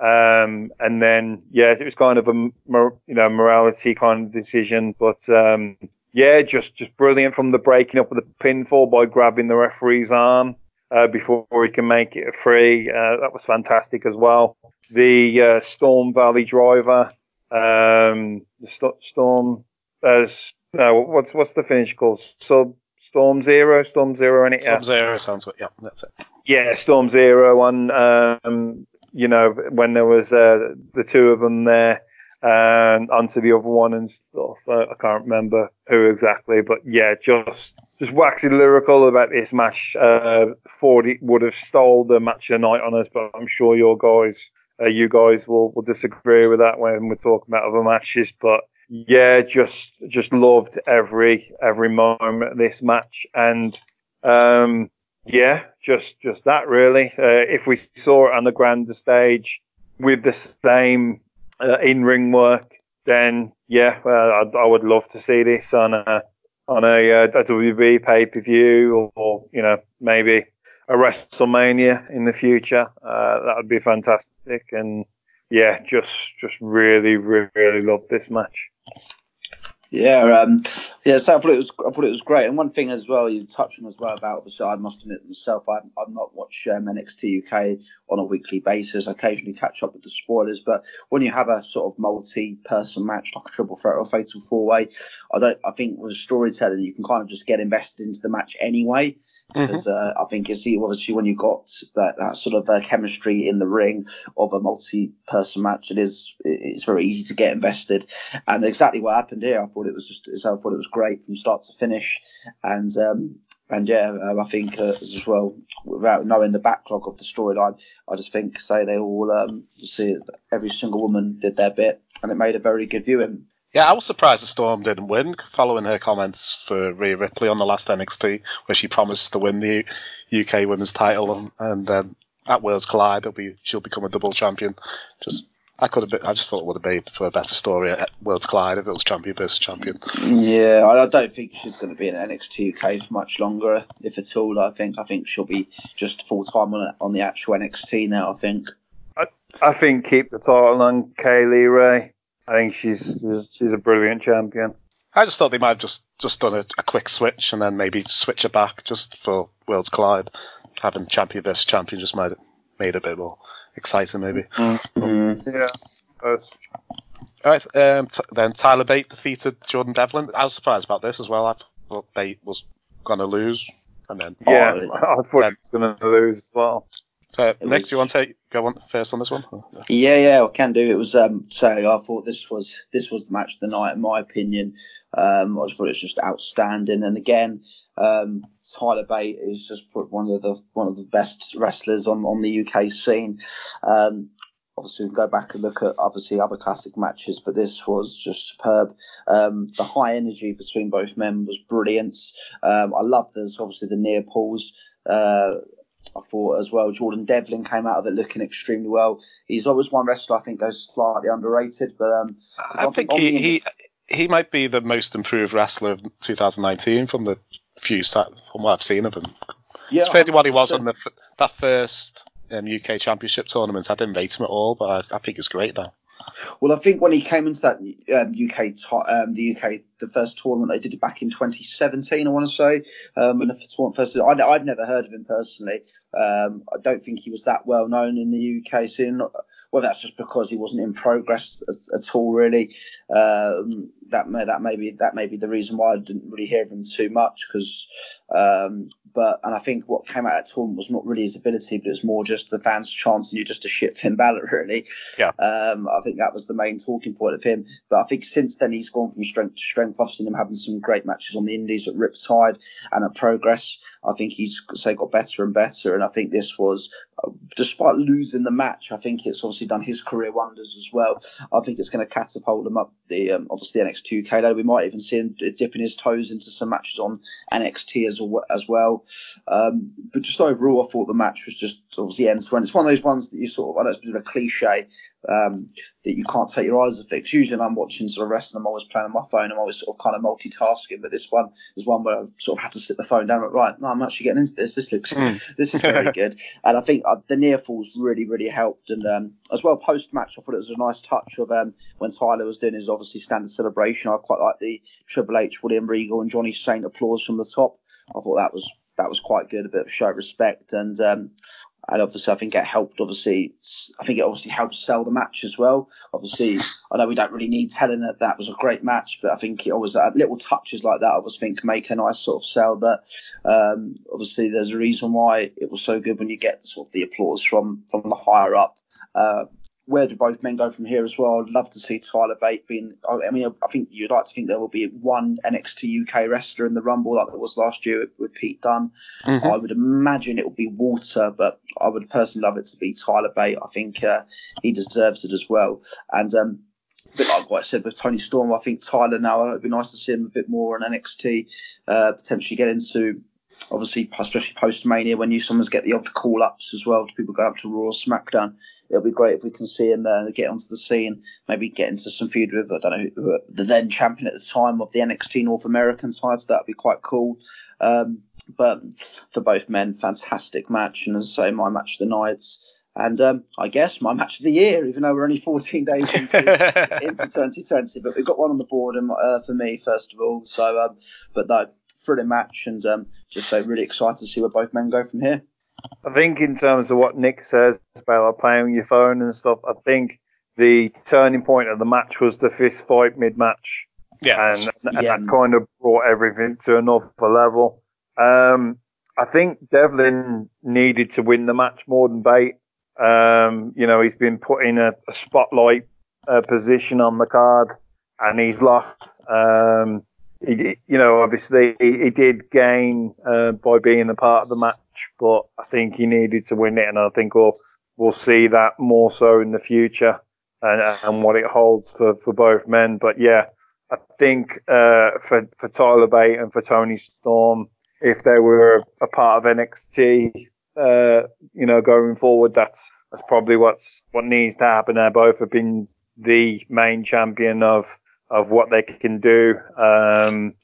S2: um and then yeah it was kind of a you know morality kind of decision but um yeah just just brilliant from the breaking up of the pinfall by grabbing the referee's arm uh, before he can make it a free uh, that was fantastic as well the uh, Storm Valley driver um, the st- Storm. Uh, what's what's the finish called? Sub Storm Zero, Storm Zero, and it.
S7: Sub Zero sounds good. Yeah, that's it.
S2: Yeah, Storm Zero on. Um, you know, when there was uh, the two of them there, and onto the other one and stuff. Uh, I can't remember who exactly, but yeah, just just waxing lyrical about this match. Uh, it would have stole the match of the night on us, but I'm sure your guys, uh, you guys will will disagree with that when we're talking about other matches. But yeah, just just loved every every moment of this match, and um, yeah, just just that really. Uh, if we saw it on the grander stage with the same uh, in ring work, then yeah, uh, I, I would love to see this on a on a, uh, a WB pay per view or, or you know maybe a WrestleMania in the future. Uh, that would be fantastic. And yeah, just just really really, really this match.
S8: Yeah, um, yeah. So I thought it was, I thought it was great. And one thing as well, you touched on as well about obviously, I must admit myself, I, I've not watched um, NXT UK on a weekly basis. I occasionally catch up with the spoilers, but when you have a sort of multi-person match like a triple threat or a fatal four-way, I don't, I think with storytelling, you can kind of just get invested into the match anyway. Because uh, I think it's obviously when you've got that, that sort of uh, chemistry in the ring of a multi-person match, it is it's very easy to get invested. And exactly what happened here, I thought it was just I thought it was great from start to finish. And um, and yeah, um, I think uh, as well without knowing the backlog of the storyline, I just think say they all um, see every single woman did their bit, and it made a very good viewing.
S7: Yeah, I was surprised the Storm didn't win, following her comments for Rhea Ripley on the last NXT, where she promised to win the UK Women's title, and, and then at Worlds Collide, it'll be she'll become a double champion. Just I could have been, I just thought it would have made for a better story at Worlds Collide if it was champion versus champion.
S8: Yeah, I I don't think she's going to be in NXT UK for much longer, if at all. I think I think she'll be just full time on on the actual NXT now. I think.
S2: I think keep the title on Kay Lee Ray. I think she's she's, she's a brilliant champion.
S7: I just thought they might have just, just done a, a quick switch and then maybe switch it back just for Worlds Collide. Having champion versus champion just made it made it a bit more exciting maybe.
S8: Mm.
S2: Yeah. Both.
S7: All right, um, t- then Tyler Bate defeated Jordan Devlin. I was surprised about this as well. I thought Bate was going to lose, and then
S2: Yeah,
S8: Oh,
S2: I thought he was going to lose as well.
S7: Uh, Nick,
S8: was-
S7: do you want to take, go on first on this one?
S8: Yeah, yeah, I can do. It was um so I thought this was this was the match of the night in my opinion. Um I just thought it was just outstanding and again, um Tyler Bate is just put one of the one of the best wrestlers on, on the UK scene. Um obviously we can go back and look at obviously other classic matches, but this was just superb. Um the high energy between both men was brilliant. Um I love this obviously the near pulls. Uh I thought as well. Jordan Devlin came out of it looking extremely well. He's always one wrestler I think goes slightly underrated, but um,
S7: I think he, he he might be the most improved wrestler of 2019 from the few from what I've seen of him.
S8: yeah,
S7: Compared to what he was on the that first um, UK Championship tournament, I didn't rate him at all, but I, I think he's great now.
S8: Well, I think when he came into that um, UK, um, the UK, the first tournament they did it back in 2017, I want to say. Um, and the tournament first, I'd, I'd never heard of him personally. Um, I don't think he was that well known in the UK scene. Well, that's just because he wasn't in progress at, at all, really. Um, that may that may be that may be the reason why I didn't really hear of him too much. Because, um, but and I think what came out at tournament was not really his ability, but it was more just the fans chanting you're just a shit Finn Balor, <laughs> really.
S7: Yeah.
S8: Um, I think that was the main talking point of him. But I think since then he's gone from strength to strength. I've seen him having some great matches on the Indies at Riptide and at Progress. I think he's say got better and better. And I think this was, uh, despite losing the match, I think it's obviously done his career wonders as well. I think it's going to catapult him up the um, obviously NXT UK. ladder. We might even see him dipping his toes into some matches on NXT as, as well. Um, but just overall, I thought the match was just obviously end to end. It's one of those ones that you sort of, I know it's a bit of a cliche, um, that you can't take your eyes off it. 'Cause usually when I'm watching sort of wrestling, I'm always playing on my phone. I'm always sort of kind of multitasking. But this one was one where I sort of had to sit the phone down. and Right, no, I'm actually getting into this. This looks, <laughs> this is very <laughs> good. And I think uh, the near falls really, really helped. And um, as well, post match, I thought it was a nice touch of um, when Tyler was doing his obviously standard celebration. I quite like the Triple H, William Regal, and Johnny Saint applause from the top. I thought that was that was quite good, a bit of show of respect, and um, and obviously I think it helped. Obviously, I think it obviously helped sell the match as well. Obviously, I know we don't really need telling that that was a great match, but I think it always uh, little touches like that. I always think make a nice sort of sell that. Um, obviously, there's a reason why it was so good when you get sort of the applause from from the higher up. Uh, where do both men go from here as well? I'd love to see Tyler Bate being. I mean, I think you'd like to think there will be one NXT UK wrestler in the Rumble like there was last year with, Pete Dunne. I would imagine it would be Walter, but I would personally love it to be Tyler Bate. I think uh, he deserves it as well. And um, a bit like what I said with Toni Storm, I think Tyler now it'd be nice to see him a bit more on NXT, uh, potentially get into. Obviously, especially post Mania, when you sometimes get the odd call ups as well to people going up to Raw or SmackDown. It'll be great if we can see him uh, get onto the scene, maybe get into some feud with I don't know the then champion at the time of the NXT North American side. So that'd be quite cool. Um, but for both men, fantastic match, and as I say, my match of the night, and um, I guess my match of the year, even though we're only 14 days into <laughs> into 2020. But we've got one on the board, and uh, for me, first of all. So, um, but no, thrilling match, and um, just so really excited to see where both men go from here.
S2: I think in terms of what Nick says about like playing on your phone and stuff, I think the turning point of the match was the fist fight mid match.
S7: yeah,
S2: and, and
S8: Yeah.
S2: that kind of brought everything to another level. Um, I think Devlin needed to win the match more than Bate. Um, you know, he's been put in a, a spotlight uh, position on the card, and he's lost. Um, he, you know, obviously he, he did gain uh, by being a part of the match, but I think he needed to win it, and I think we'll we'll see that more so in the future and, and what it holds for, for both men. But yeah, I think uh, for for Tyler Bate and for Toni Storm, if they were a part of NXT, uh, you know, going forward, that's that's probably what's what needs to happen. They both have been the main champion of of what they can do. Um,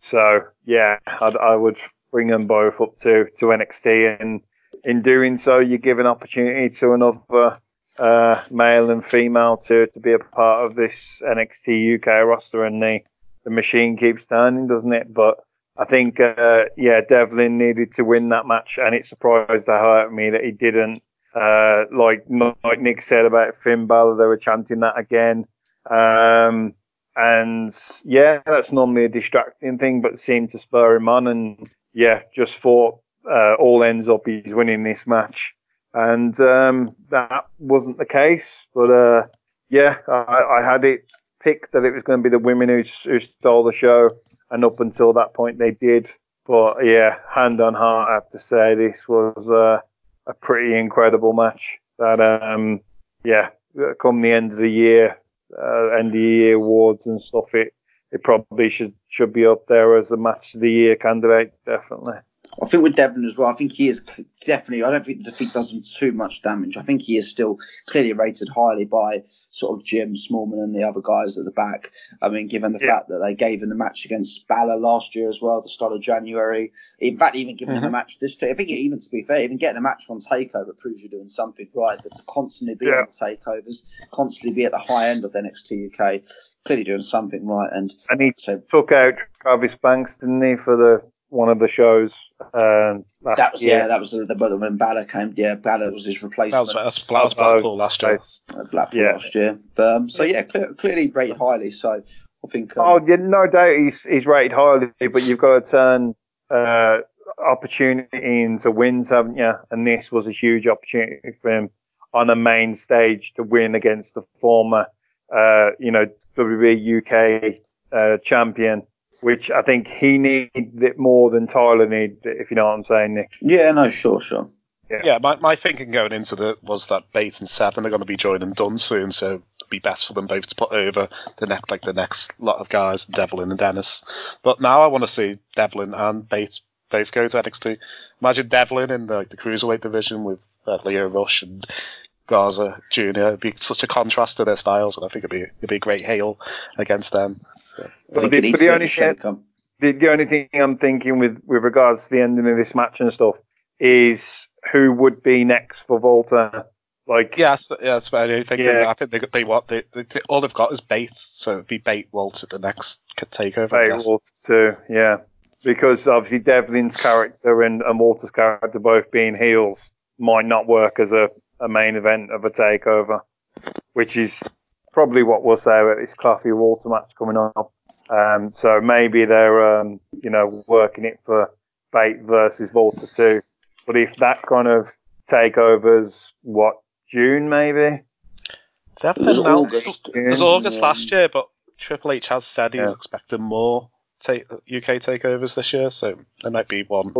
S2: so yeah, I'd, I would bring them both up to to NXT, and in doing so, you give an opportunity to another uh, male and female to to be a part of this NXT UK roster, and the the machine keeps turning, doesn't it? But I think, uh, yeah, Devlin needed to win that match, and it surprised the hell out of me that he didn't. Uh, like like Nick said about Finn Balor, they were chanting that again. Um, and yeah, that's normally a distracting thing, but seemed to spur him on. And yeah, just thought uh, all ends up he's winning this match, and um, that wasn't the case. But uh, yeah, I, I had it picked that it was going to be the women who, who stole the show, and up until that point they did. But yeah, hand on heart, I have to say this was uh, a pretty incredible match. That um, yeah, come the end of the year, uh, end of the year awards and stuff, it it probably should should be up there as a match of the year candidate, definitely.
S8: I think with Devon as well, I think he is definitely. I don't think the defeat does him too much damage. I think he is still clearly rated highly by sort of Jim Smallman and the other guys at the back. I mean, given the yeah. fact that they gave him the match against Balor last year as well, the start of January. In fact, even giving mm-hmm. him a match this time, I think even to be fair, even getting a match on Takeover proves you're doing something right. But to constantly be yeah. on the takeovers, constantly be at the high end of NXT UK, clearly doing something right. And
S2: and he so, took out Travis Banks, didn't he, for the one of the shows. Um,
S8: that was
S2: year.
S8: yeah, that was the, the when Balor came. Yeah, Balor was his replacement.
S7: That was, that was Blackpool last year.
S8: Uh, Blackpool yeah. last year. But, um, so yeah, clear, clearly rated highly. So I think.
S2: Um, oh, yeah, no doubt he's he's rated highly, but you've got to turn uh, opportunity into wins, haven't you? And this was a huge opportunity for him on a main stage to win against the former, uh, you know, WWE UK uh, champion which I think he needs it more than Tyler needs it, if you know what I'm saying, Nick.
S8: Yeah, no, sure, sure.
S7: Yeah, yeah my, my thinking going into that was that Bate and Seven are going to be joining Dunne soon, so it'd be best for them both to put over the next like the next lot of guys, Devlin and Dennis. But now I want to see Devlin and Bate both go to NXT. Imagine Devlin in the, like, the cruiserweight division with uh, Lio Rush and Garza Jr. It'd be such a contrast to their styles, and I think it'd be it'd be a great hail against them.
S2: So, but, the, but the only thing, the, the only thing I'm thinking with with regards to the ending of this match and stuff is who would be next for Walter. Like
S7: yes, yeah, that's what I'm thinking. Yeah. I think they they want they, they, all they've got is Bate, so it'd be Bate Walter the next takeover.
S2: Bate Walter too, yeah, because obviously Devlin's character and, and Walter's character both being heels might not work as a, a main event of a takeover, which is probably what we'll say about this Coffey Walter match coming up. Um, so maybe they're, um, you know, working it for Bate versus Walter too. But if that kind of takeovers, what June maybe?
S7: That was August. It was August yeah. last year, but Triple H has said he's yeah. expecting more take, UK takeovers this year, so there might be one.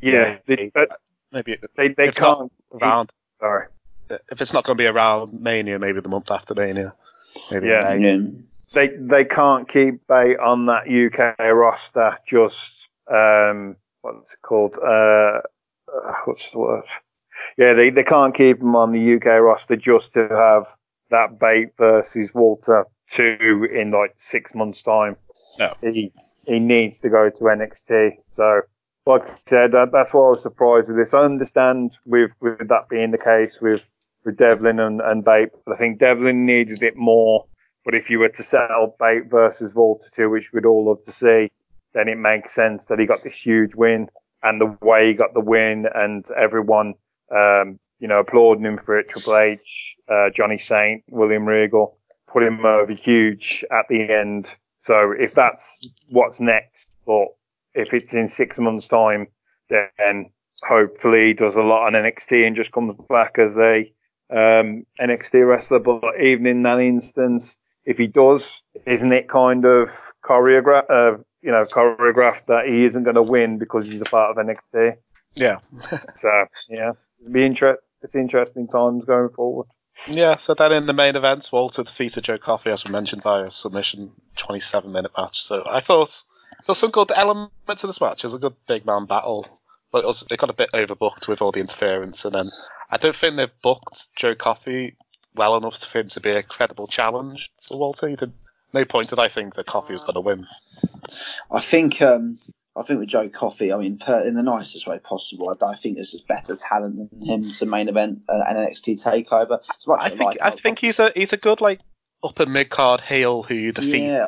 S2: Yeah,
S7: maybe,
S2: they,
S7: maybe
S2: they, they can't
S7: around.
S2: Sorry,
S7: if it's not going to be around Mania, maybe the month after Mania. Maybe
S2: yeah. yeah. They they can't keep Bate on that UK roster just um what's it called? Uh, uh, what's the word? Yeah, they, they can't keep him on the UK roster just to have that Bate versus Walter two in like six months time.
S7: No.
S2: He he needs to go to NXT. So like I said, that, that's why I was surprised with this. I understand with with that being the case with with Devlin and, and. But I think Devlin needs it more. But if you were to sell Bate versus Walter 2, which we'd all love to see, then it makes sense that he got this huge win and the way he got the win and everyone, um, you know, applauding him for it. Triple H, uh, Johnny Saint, William Regal, put him over huge at the end. So if that's what's next, but if it's in six months' time, then hopefully does a lot on NXT and just comes back as a um, NXT wrestler, but even in that instance, if he does, isn't it kind of choreographed, uh, you know, choreographed that he isn't going to win because he's a part of NXT?
S7: Yeah. <laughs>
S2: so yeah, it'll be inter- it's interesting times going forward.
S7: Yeah, so then in the main event, Walter defeated Joe Coffey, as we mentioned, by a submission 27 minute match. So I thought there was some good elements to this match. It was a good big man battle, but it, was, it got a bit overbooked with all the interference. And then I don't think they've booked Joe Coffey well enough for him to be a credible challenge for Walter. He did, no point did I think that Coffey was going to win.
S8: I think um, I think with Joe Coffey, I mean, per, in the nicest way possible, I, I think there's just better talent than him to main event uh, an NXT takeover.
S7: I think
S8: like,
S7: I think he's a he's a good like upper mid card heel who you defeat
S8: yeah,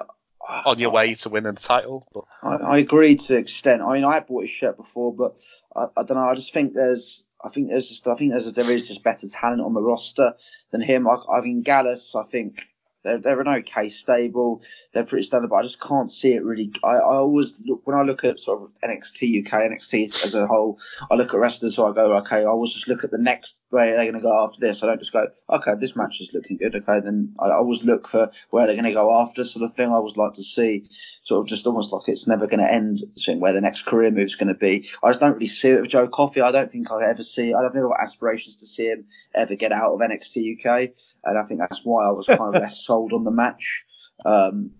S7: on your way to winning the title. But
S8: I, I agree to an extent. I mean, I bought his shirt before, but I, I don't know. I just think there's, I think there's just, I think there's, there is just better talent on the roster than him. I, I mean, Gallus, I think they're, they're an okay stable. They're pretty standard, but I just can't see it really. I, I always look when I look at sort of NXT UK, NXT as a whole. I look at wrestlers, so I go, okay. I always just look at the next where they're going to go after this. I don't just go, okay, this match is looking good. Okay, then I always look for where they're going to go after, sort of thing. I always like to see, sort of just almost like it's never going to end, seeing where the next career move is going to be. I just don't really see it with Joe Coffey. I don't think I ever see. I don't think I've got aspirations to see him ever get out of NXT UK, and I think that's why I was kind of <laughs> less sold on the match. Um,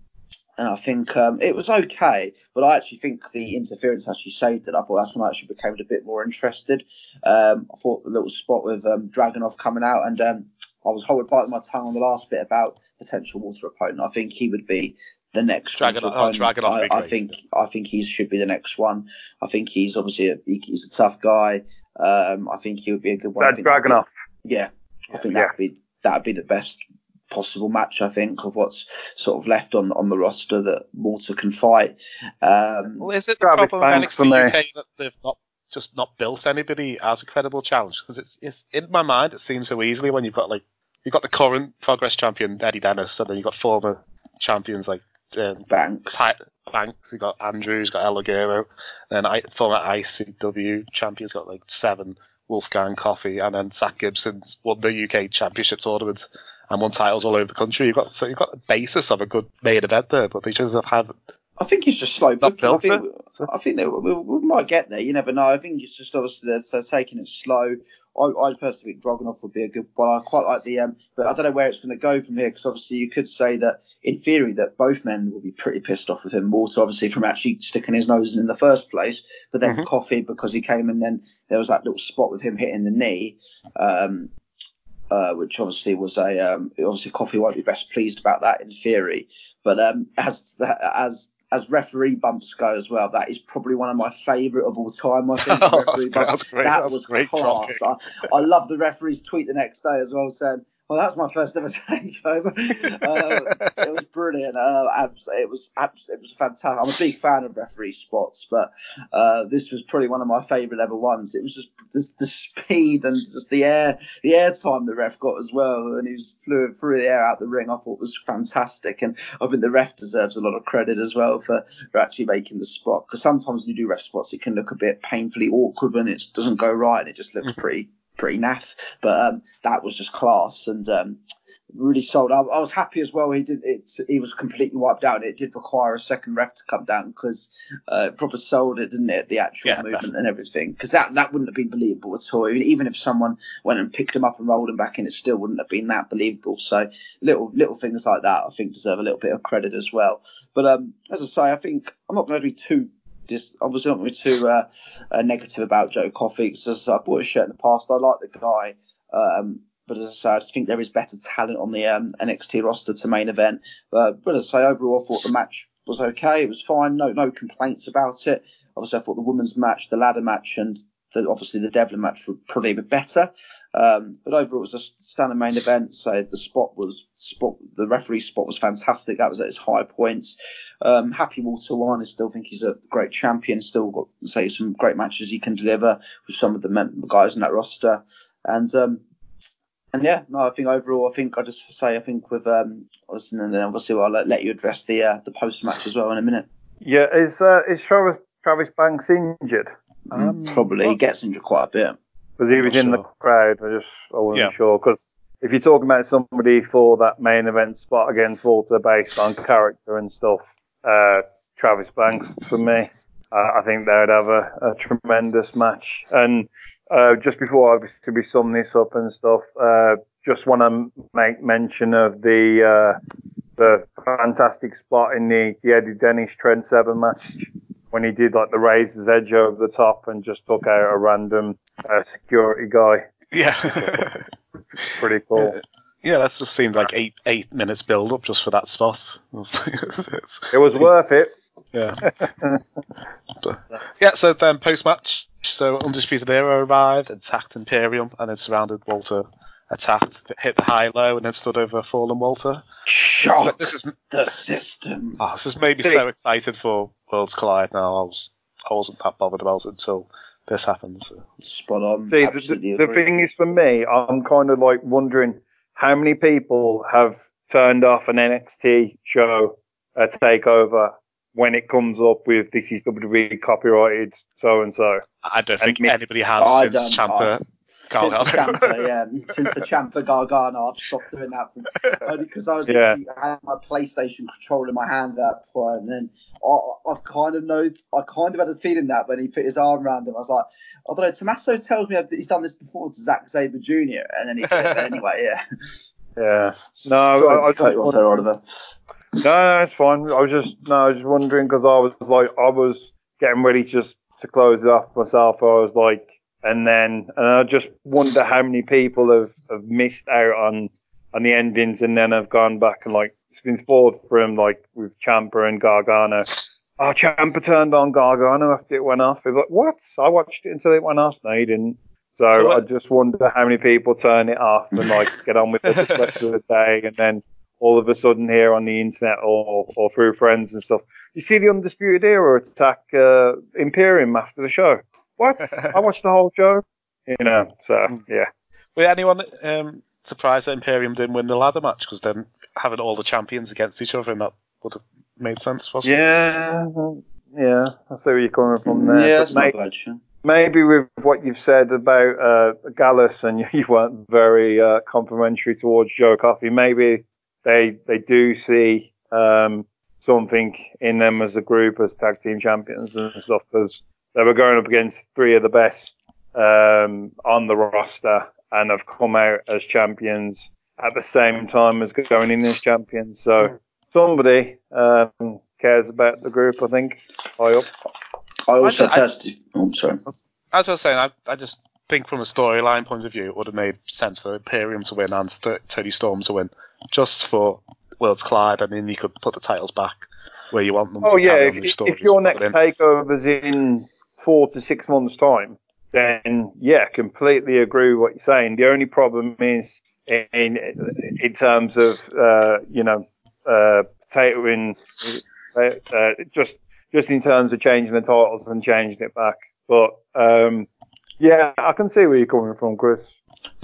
S8: and I think um, it was okay, but I actually think the interference actually saved it. I thought that's when I actually became a bit more interested. Um, I thought the little spot with um, Dragunov coming out, and um, I was holding biting my tongue on the last bit about potential Walter opponent. I think he would be the next
S7: Dragon-
S8: Walter
S7: oh,
S8: opponent.
S7: Dragunov would
S8: I, I think I think he should be the next one. I think he's obviously a, he- he's a tough guy. Um, I think he would be a good one. I
S2: That
S8: think that'd
S2: Dragunov.
S8: yeah, I think
S2: Yeah.
S8: that'd be that'd be the best possible match. I think of what's sort of left on on the roster that Walter can fight. Um,
S7: Well, is it the problem with
S2: Banks
S7: NXT. UK that they've not just not built anybody as a credible challenge? Because it's, it's in my mind, it seems so easily when you've got like you've got the current Progress champion Eddie Dennis, and then you've got former champions like um,
S8: Banks.
S7: Ty- Banks, you've got Andrews, you've got El Ligero, and then I, former ICW champions got like seven Wolfgang Coffey, and then Zack Gibson's won the UK Championship tournament and won titles all over the country. You've got so you've got the basis of a good main event there, but they just have had
S8: I think it's just slow booking. I think. I think we, we might get there. You never know. I think it's just obviously they're, they're taking it slow. I, I personally think Dragunov would be a good one. I quite like the, um, but I don't know where it's going to go from here because obviously you could say that in theory that both men will be pretty pissed off with him. Walter obviously from actually sticking his nose in in the first place, but then
S7: Mhm.
S8: Coffey because he came and then there was that little spot with him hitting the knee. Um, uh, which obviously was a um, obviously Coffey won't be best pleased about that in theory, but um, as as as referee bumps go as well, that is probably one of my favourite of all time. I think
S7: Oh, <laughs>
S8: referee
S7: that's great,
S8: bumps.
S7: that's great,
S8: that was
S7: great
S8: class. I, I love the referee's tweet the next day as well saying. Well, that's my first ever <laughs> takeover. uh, it was brilliant. Uh, it was it was fantastic. I'm a big fan of referee spots, but uh, this was probably one of my favourite ever ones. It was just the, the speed and just the air, the air time the ref got as well, and he was flew through the air out the ring. I thought was fantastic, and I think the ref deserves a lot of credit as well for, for actually making the spot. Because sometimes when you do ref spots, it can look a bit painfully awkward when it doesn't go right, and it just looks <laughs> pretty pretty naff. But um, that was just class, and um, really sold. I, I was happy as well. He did it. He was completely wiped out. It did require a second ref to come down because uh, proper sold it, didn't it? The actual
S7: Yeah,
S8: movement and everything. Because that that wouldn't have been believable at all. Even, if someone went and picked him up and rolled him back in, it still wouldn't have been that believable. So little little things like that, I think, deserve a little bit of credit as well. But um, as I say, I think I'm not going to be too. Dis, obviously, not be too uh, uh, negative about Joe Coffey because I bought a shirt in the past. I like the guy. Um, but as I say, I just think there is better talent on the um, NXT roster to main event. Uh, but as I say, overall, I thought the match was okay. It was fine. No, no complaints about it. Obviously, I thought the women's match, the ladder match, and the, obviously the Devlin match would probably be better. Um, but overall, it was a standard main event. So the spot was spot. The referee spot was fantastic. That was at its high points. Um, happy Walter one. I still think he's a great champion. Still got say some great matches he can deliver with some of the men, guys in that roster. And um, and yeah, no, I think overall, I think I just say I think with um, and then obviously I'll let, let you address the uh, the post match as well in a minute.
S2: Yeah, is uh, is Travis Travis Banks injured?
S7: Um,
S8: Probably he gets injured quite a bit.
S2: Because he was in the crowd. I just I wasn't
S7: Yeah.
S2: sure. Because if you're talking about somebody for that main event spot against Walter based on character and stuff, uh, Travis Banks for me. Uh, I think they'd have a, a tremendous match. And uh, just before obviously we sum this up and stuff, uh, just want to make mention of the uh, the fantastic spot in the, the Eddie Dennis Trent Seven match when he did like the razor's edge over the top and just took out a random uh, security guy.
S7: Yeah. <laughs>
S2: Pretty cool.
S7: Yeah, that just seemed like eight eight minutes build up just for that spot. <laughs>
S2: It was worth it.
S7: yeah. <laughs> But- yeah, so then post match, so Undisputed Era arrived, attacked Imperium, and then surrounded Walter, attacked, hit the high low, and then stood over Fallen Walter.
S8: Shock
S7: This is
S8: the system.
S7: oh, this has made me so excited for Worlds Collide now. I was I wasn't that bothered about it until this happened. So.
S8: Spot on.
S2: See, the, the, the thing is for me, I'm kind of like wondering how many people have turned off an NXT show, a takeover, when it comes up with this is WWE copyrighted so and so.
S7: I don't think
S2: missed-
S7: anybody has
S8: I
S7: since
S8: don't-
S7: Ciampa.
S8: Since the. Ciampa, <laughs> yeah, since the Ciampa Gargano, I've stopped doing that only because I was
S2: Yeah.
S8: I had my PlayStation controller in my hand at that point, and then I, I kind of know, I kind of had a feeling that when he put his arm around him, I was like, I don't know. Tommaso tells me that he's done this before to Zack Sabre Jr. and then he did it. Anyway, yeah. <laughs>
S2: Yeah. No,
S8: Sorry
S2: I, I
S8: cut you off there, Oliver.
S2: No, no, it's fine. I was just no, I was just wondering because I was like, I was getting ready just to close it off myself. I was like, and then, and I just wonder how many people have, have missed out on on the endings, and then have gone back and like it's been spoiled for him, like with Ciampa and Gargano. Oh, Ciampa turned on Gargano after it went off. It was like, what? I watched it until it went off. No, he didn't. So,
S7: So
S2: I just wonder how many people turn it off and like get on with it the rest of the day, and then all of a sudden here on the internet or, or through friends and stuff. You see the Undisputed Era attack uh, Imperium after the show. What? <laughs> I watched the whole show. You know, so yeah.
S7: Were anyone um, surprised that Imperium didn't win the ladder match? Because then having all the champions against each other, and that would have made sense, possibly.
S2: Yeah, yeah. I see where you're coming from there.
S8: yeah,
S2: But
S8: it's not bad. sure.
S2: maybe with what you've said about uh, Gallus and <laughs> you, you weren't very uh, complimentary towards Joe Coffey, maybe they they do see um, something in them as a group as tag team champions and stuff because they were going up against three of the best um, on the roster and have come out as champions at the same time as going in as champions. So somebody um, cares about the group, I think. High up.
S8: I also
S7: I- I-
S8: personally, oh, I'm sorry.
S7: As I was saying, I, I just think from a storyline point of view, it would have made sense for Imperium to win and St- Toni Storm to win, just for Worlds Collide, and then you could put the titles back where you want them
S2: Oh
S7: to
S2: yeah, if, if your next
S7: takeover
S2: is in four to six months' time, then yeah, completely agree with what you're saying. The only problem is in in terms of uh, you know uh, potatoing uh, uh, just just in terms of changing the titles and changing it back. But um, yeah, I can see where you're coming from, Chris.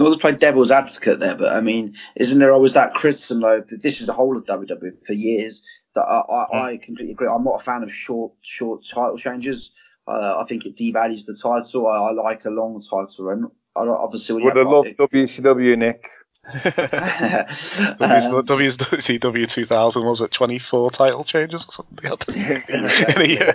S8: Not to play devil's advocate there, but I mean, isn't there always that criticism though? But this is the whole of WWE for years that I, I, I completely agree. I'm not a fan of short short title changes. Uh, I think it devalues the title. I, I like a long title, and I obviously when you
S2: Would have
S8: have
S2: loved WCW, Nick. <laughs>
S8: Um, <laughs>
S7: WCW 2000 was it 24 title changes or something? in a year.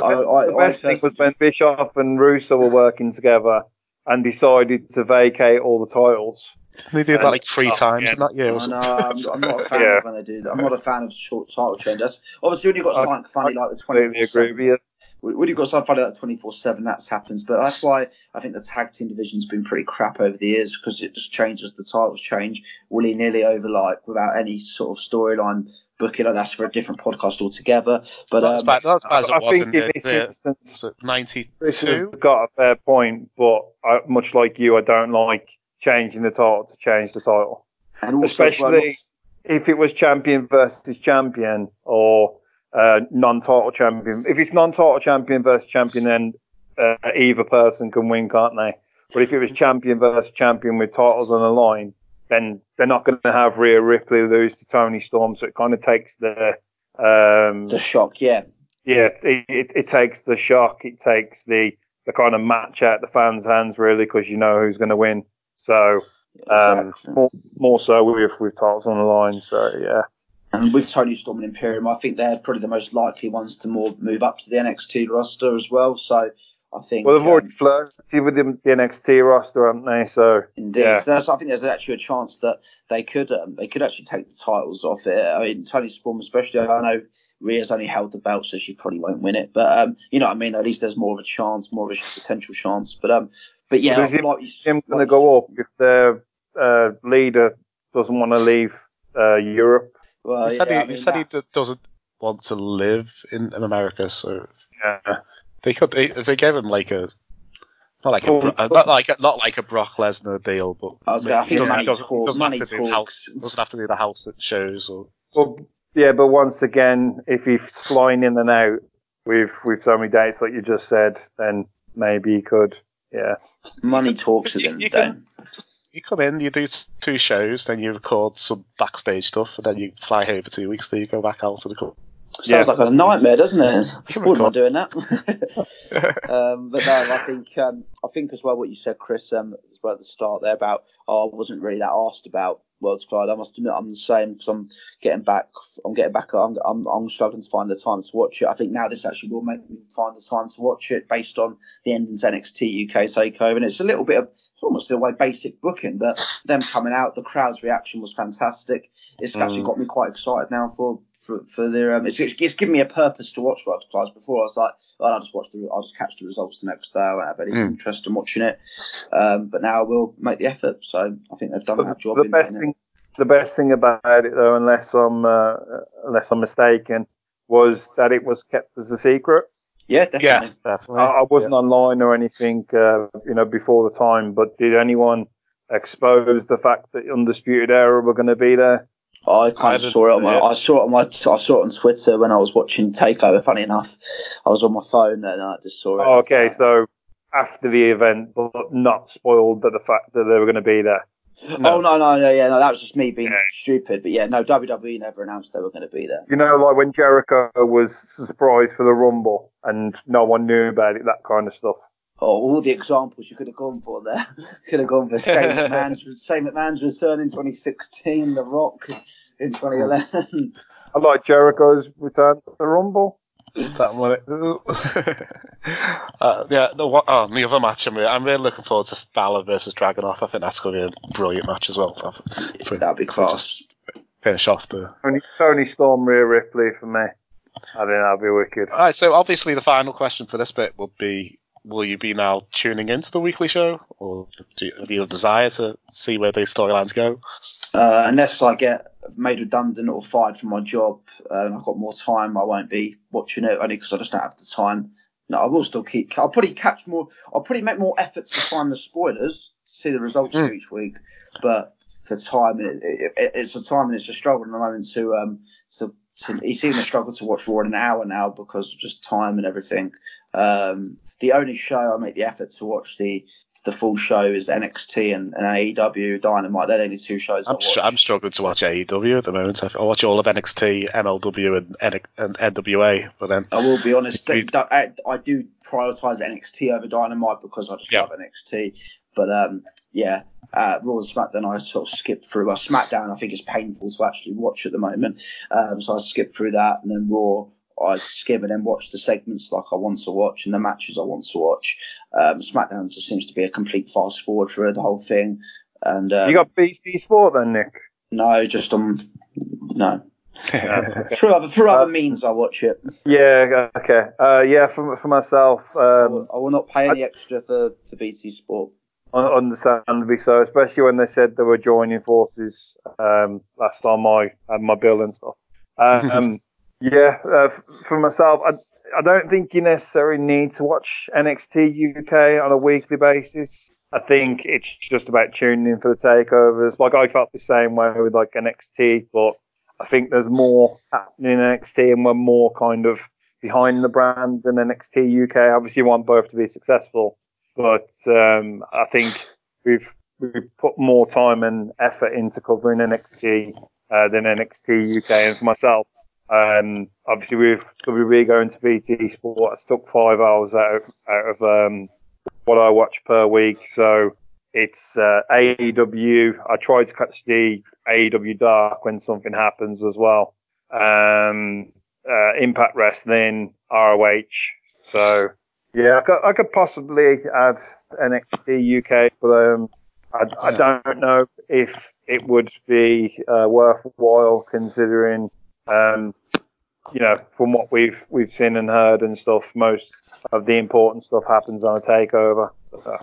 S8: I, I,
S2: The
S8: I
S2: best thing was
S8: personally
S2: when Bischoff and Russo were working together and decided to vacate all the titles.
S7: they did that like three
S2: Oh,
S7: times
S2: yeah.
S7: in that year. Or
S8: I
S7: something.
S8: know, I'm, I'm not a fan <laughs>
S2: Yeah.
S8: of when they do that. I'm not a fan of short title changes. Obviously, when you've got something funny like the
S2: Completely
S8: 24
S2: agree with you.
S8: When you've got something funny like the 24 7, that happens. But that's why I think the tag team division's been pretty crap over the years because it just changes. The titles change willy nilly over like without any sort of storyline booking. Like that's for a different podcast altogether. But
S7: not as
S8: um,
S7: bad, not as bad as it
S2: I
S7: was
S2: think
S7: in
S2: in
S7: the,
S2: this
S7: the
S2: instance,
S7: it
S2: Chris
S7: 92.
S2: has got a fair point, but I, much like you, I don't like changing the title to change the title.
S8: and also as well,
S2: especially if it was champion versus champion or uh, non-title champion. If it's non-title champion versus champion, then uh, either person can win, can't they? But if it was champion versus champion with titles on the line, then they're not going to have Rhea Ripley lose to Toni Storm, so it kind of takes the um,
S8: the shock, yeah.
S2: yeah, it, it, it takes the shock, it takes the the kind of match out the fans' hands really because you know who's going to win. So um,
S8: Exactly.
S2: more, more so with with titles on the line. So yeah,
S8: And with Toni Storm and Imperium, I think they're probably the most likely ones to more move up to the NXT roster as well. So I think.
S2: Well, they've
S8: um,
S2: already flirted with the, the NXT roster, haven't they? So
S8: Indeed.
S2: Yeah.
S8: So I think there's actually a chance that they could um, they could actually take the titles off it. I mean, Toni Storm especially. I know Rhea's only held the belt, so she probably won't win it. But um, you know what I mean. At least there's more of a chance, more of a potential chance. But um, but yeah,
S2: But is
S8: like you,
S2: him going to go up if their uh, leader doesn't want to leave uh, Europe.
S8: Well,
S7: he said,
S8: yeah,
S7: he,
S8: I
S7: he, said
S8: that-
S7: d- doesn't want to live in, in America, so
S2: Yeah.
S7: they could they, if they gave him like a not like a
S2: Well,
S7: uh, not like a, not like a Brock Lesnar deal, but
S8: I was gonna- I think
S7: doesn't- doesn't- he doesn't have to do the house doesn't have to do the house at shows or
S2: Well, yeah, but once again, if he's flying in and out with with so many dates, like you just said, then maybe he could. Yeah.
S8: money talks at
S7: You-
S8: the end
S7: you
S8: of the day.
S7: can- you come in, you do two shows, then you record some backstage stuff, and then you fly home for two weeks. Then you go back out to the club.
S8: Sounds like a nightmare, doesn't it? <laughs>
S7: Can
S8: Wouldn't mind doing that. <laughs> <laughs> um, but no, I think um, I think as well what you said, Chris, um, as well at the start there about oh, I wasn't really that asked about Worlds Collide. I must admit I'm the same because I'm getting back. I'm getting back. I'm, I'm I'm struggling to find the time to watch it. I think now this actually will make me find the time to watch it based on the end endings NXT UK takeover, and it's a little bit of almost in a way basic booking, but them coming out, the crowd's reaction was fantastic. It's actually got me quite excited now for for, for their um, it's, it's given me a purpose to watch Worlds Collide. Before I was like, oh, I'll just watch the I'll just catch the results the next day. I won't have any interest in watching it. Um, but now I will make the effort. So I think they've done
S2: But
S8: that job.
S2: the
S8: in-
S2: best
S8: in it.
S2: thing, the best thing about it, though, unless I'm uh, unless I'm mistaken, was that it was kept as a secret.
S8: Yeah, definitely.
S7: Yes, definitely.
S2: I, I wasn't online or anything, uh, you know, before the time. But did anyone expose the fact that Undisputed Era were going to be there?
S8: I kind
S7: I
S8: of saw it on my,
S7: it.
S8: I saw it on my, I saw it on Twitter when I was watching Takeover. Funny enough, I was on my phone and I just saw it.
S2: Oh, okay, so after the event, but not spoiled that the fact that they were going to be there.
S8: Oh no, no, no, yeah, no, that was just me being
S2: Yeah.
S8: stupid. But yeah, no, WWE never announced they were going to be there.
S2: You know, like when Jericho was surprised for the Rumble and no one knew about it, that kind of stuff.
S8: Oh, all the examples you could have gone for there. <laughs> could have gone for <laughs> Shane McMahon's, Shane McMahon's return in 2016, The Rock in 2011.
S2: I like Jericho's return to the Rumble.
S7: That one. <laughs> uh, yeah, the, what, oh, the other match, I'm really, I'm really looking forward to Balor versus Dragunov. I think that's going to be a brilliant match as well. For, for-
S8: That'd be class.
S7: finish off the.
S2: Toni, Toni Storm, Rhea Ripley for me. I think that'd be wicked.
S7: All right, so obviously the final question for this bit would be: Will you be now tuning into the weekly show, or do you, have you a desire to see where these storylines go?
S8: Uh, unless I get made redundant or fired from my job and I've got more time, I won't be watching it only because I just don't have the time. No, I will still keep. I'll probably catch more. I'll probably make more efforts to find the spoilers, see the results for each week. But for time, it, it, it, it's a time and it's a struggle at the moment to um to it's even a struggle to watch Raw in an hour now because of just time and everything. Um, the only show I make the effort to watch the the full show is NXT and, and AEW Dynamite. They're the only two shows I
S7: I'm,
S8: watch.
S7: str- I'm struggling to watch AEW at the moment. I, I watch all of NXT, MLW, and, N- and NWA, but then
S8: I will be honest. I, I do prioritize NXT over Dynamite because I just
S7: Yeah.
S8: love NXT. But um, yeah, uh, Raw and SmackDown I sort of skipped through. Well, SmackDown I think is painful to actually watch at the moment, um, so I skipped through that, and then Raw I skip and then watch the segments like I want to watch and the matches I want to watch. Um, SmackDown just seems to be a complete fast forward for the whole thing. And um,
S2: You got BT Sport then, Nick?
S8: no, just on no. <laughs> <laughs> through other through other means I watch it.
S2: Yeah, okay. Uh, yeah, for, for myself,
S8: I,
S2: um,
S8: will, I will not pay any extra for, for BT Sport.
S2: Un- understandably so, especially when they said they were joining forces um, last time I had my bill and stuff. <laughs> Um, yeah, uh, for myself, I, I don't think you necessarily need to watch NXT UK on a weekly basis. I think it's just about tuning in for the takeovers. Like I felt the same way with like NXT, but I think there's more happening in NXT and we're more kind of behind the brand than NXT UK. Obviously, you want both to be successful, but um, I think we've we've put more time and effort into covering NXT uh, than NXT UK. And for myself, um, obviously with WWE going to BT Sport, I took five hours out out of um, what I watch per week. So it's uh, AEW. I try to catch the AEW Dark when something happens as well. Um, uh, Impact Wrestling, ROH. So Yeah, I could, I could possibly add NXT UK, but um, I, I don't know if it would be uh, worthwhile considering, um, you know, from what we've we've seen and heard and stuff. Most of the important stuff happens on a takeover. So,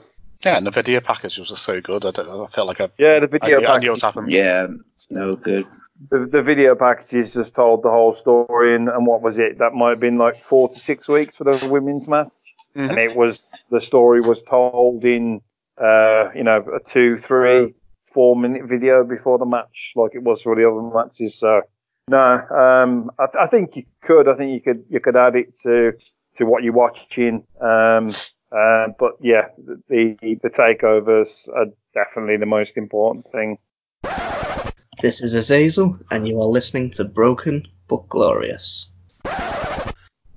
S7: Yeah, and the video package was just so good. I don't. I felt like I,
S2: yeah, the
S7: I,
S2: video
S7: knew, I knew
S2: package,
S7: what was happening.
S8: Yeah, no good.
S2: the, the video packages just told the whole story, and, and what was it? That might have been like four to six weeks for the women's match,
S7: Mhm.
S2: and it was the story was told in uh, you know a two, three, four minute video before the match, like it was for the other matches. So no, um, I, I think you could. I think you could you could add it to to what you're watching. Um, uh, but yeah, the the takeovers are definitely the most important thing.
S9: This is Azazel, and you are listening to Broken but Glorious.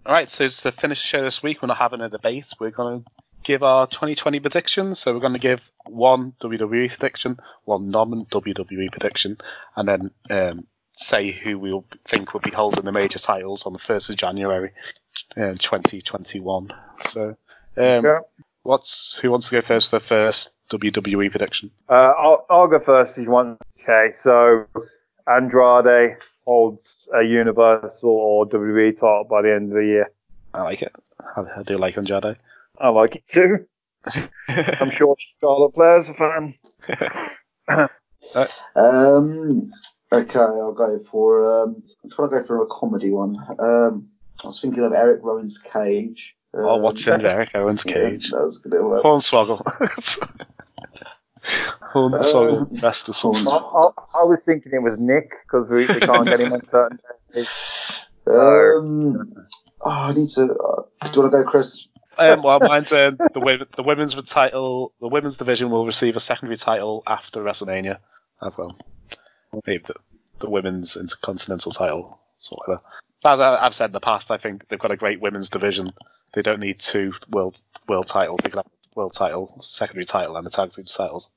S7: All right, so to finish the show this week, we're not having a debate. We're going to give our 2020 predictions. So we're going to give one WWE prediction, one non-WWE prediction, and then um, say who we will think will be holding the major titles on the 1st of January, uh, 2021. So, um,
S2: Yeah.
S7: what's who wants to go first for the first WWE prediction?
S2: Uh, I'll, I'll go first if you want. Okay, so Andrade holds a Universal or WWE title by the end of the year.
S7: I like it. I, I do like Andrade.
S2: I like it too. <laughs> I'm sure Charlotte Flair's a fan. <laughs>
S8: Um, okay, I'll go for. Um, I'm trying to go for a comedy one. Um, I was thinking of Eric Rowan's Cage. Um,
S7: oh, what's in Eric Owens' <laughs>
S8: yeah,
S7: cage?
S8: that was gonna work.
S7: Hornswoggle. Hornswoggle, best of something.
S2: I, I, I was thinking it was Nick because we, we can't get him on certain days. <laughs>
S8: Um, oh, I need to. Uh, do you want to go, Chris?
S7: Um, well, mine's um, the the women's title, the women's division will receive a secondary title after WrestleMania. I've well, maybe the, the women's intercontinental title, sort of. As I- I've said in the past, I think they've got a great women's division. They don't need two world world titles. They can have a world title, secondary title, and the tag team titles.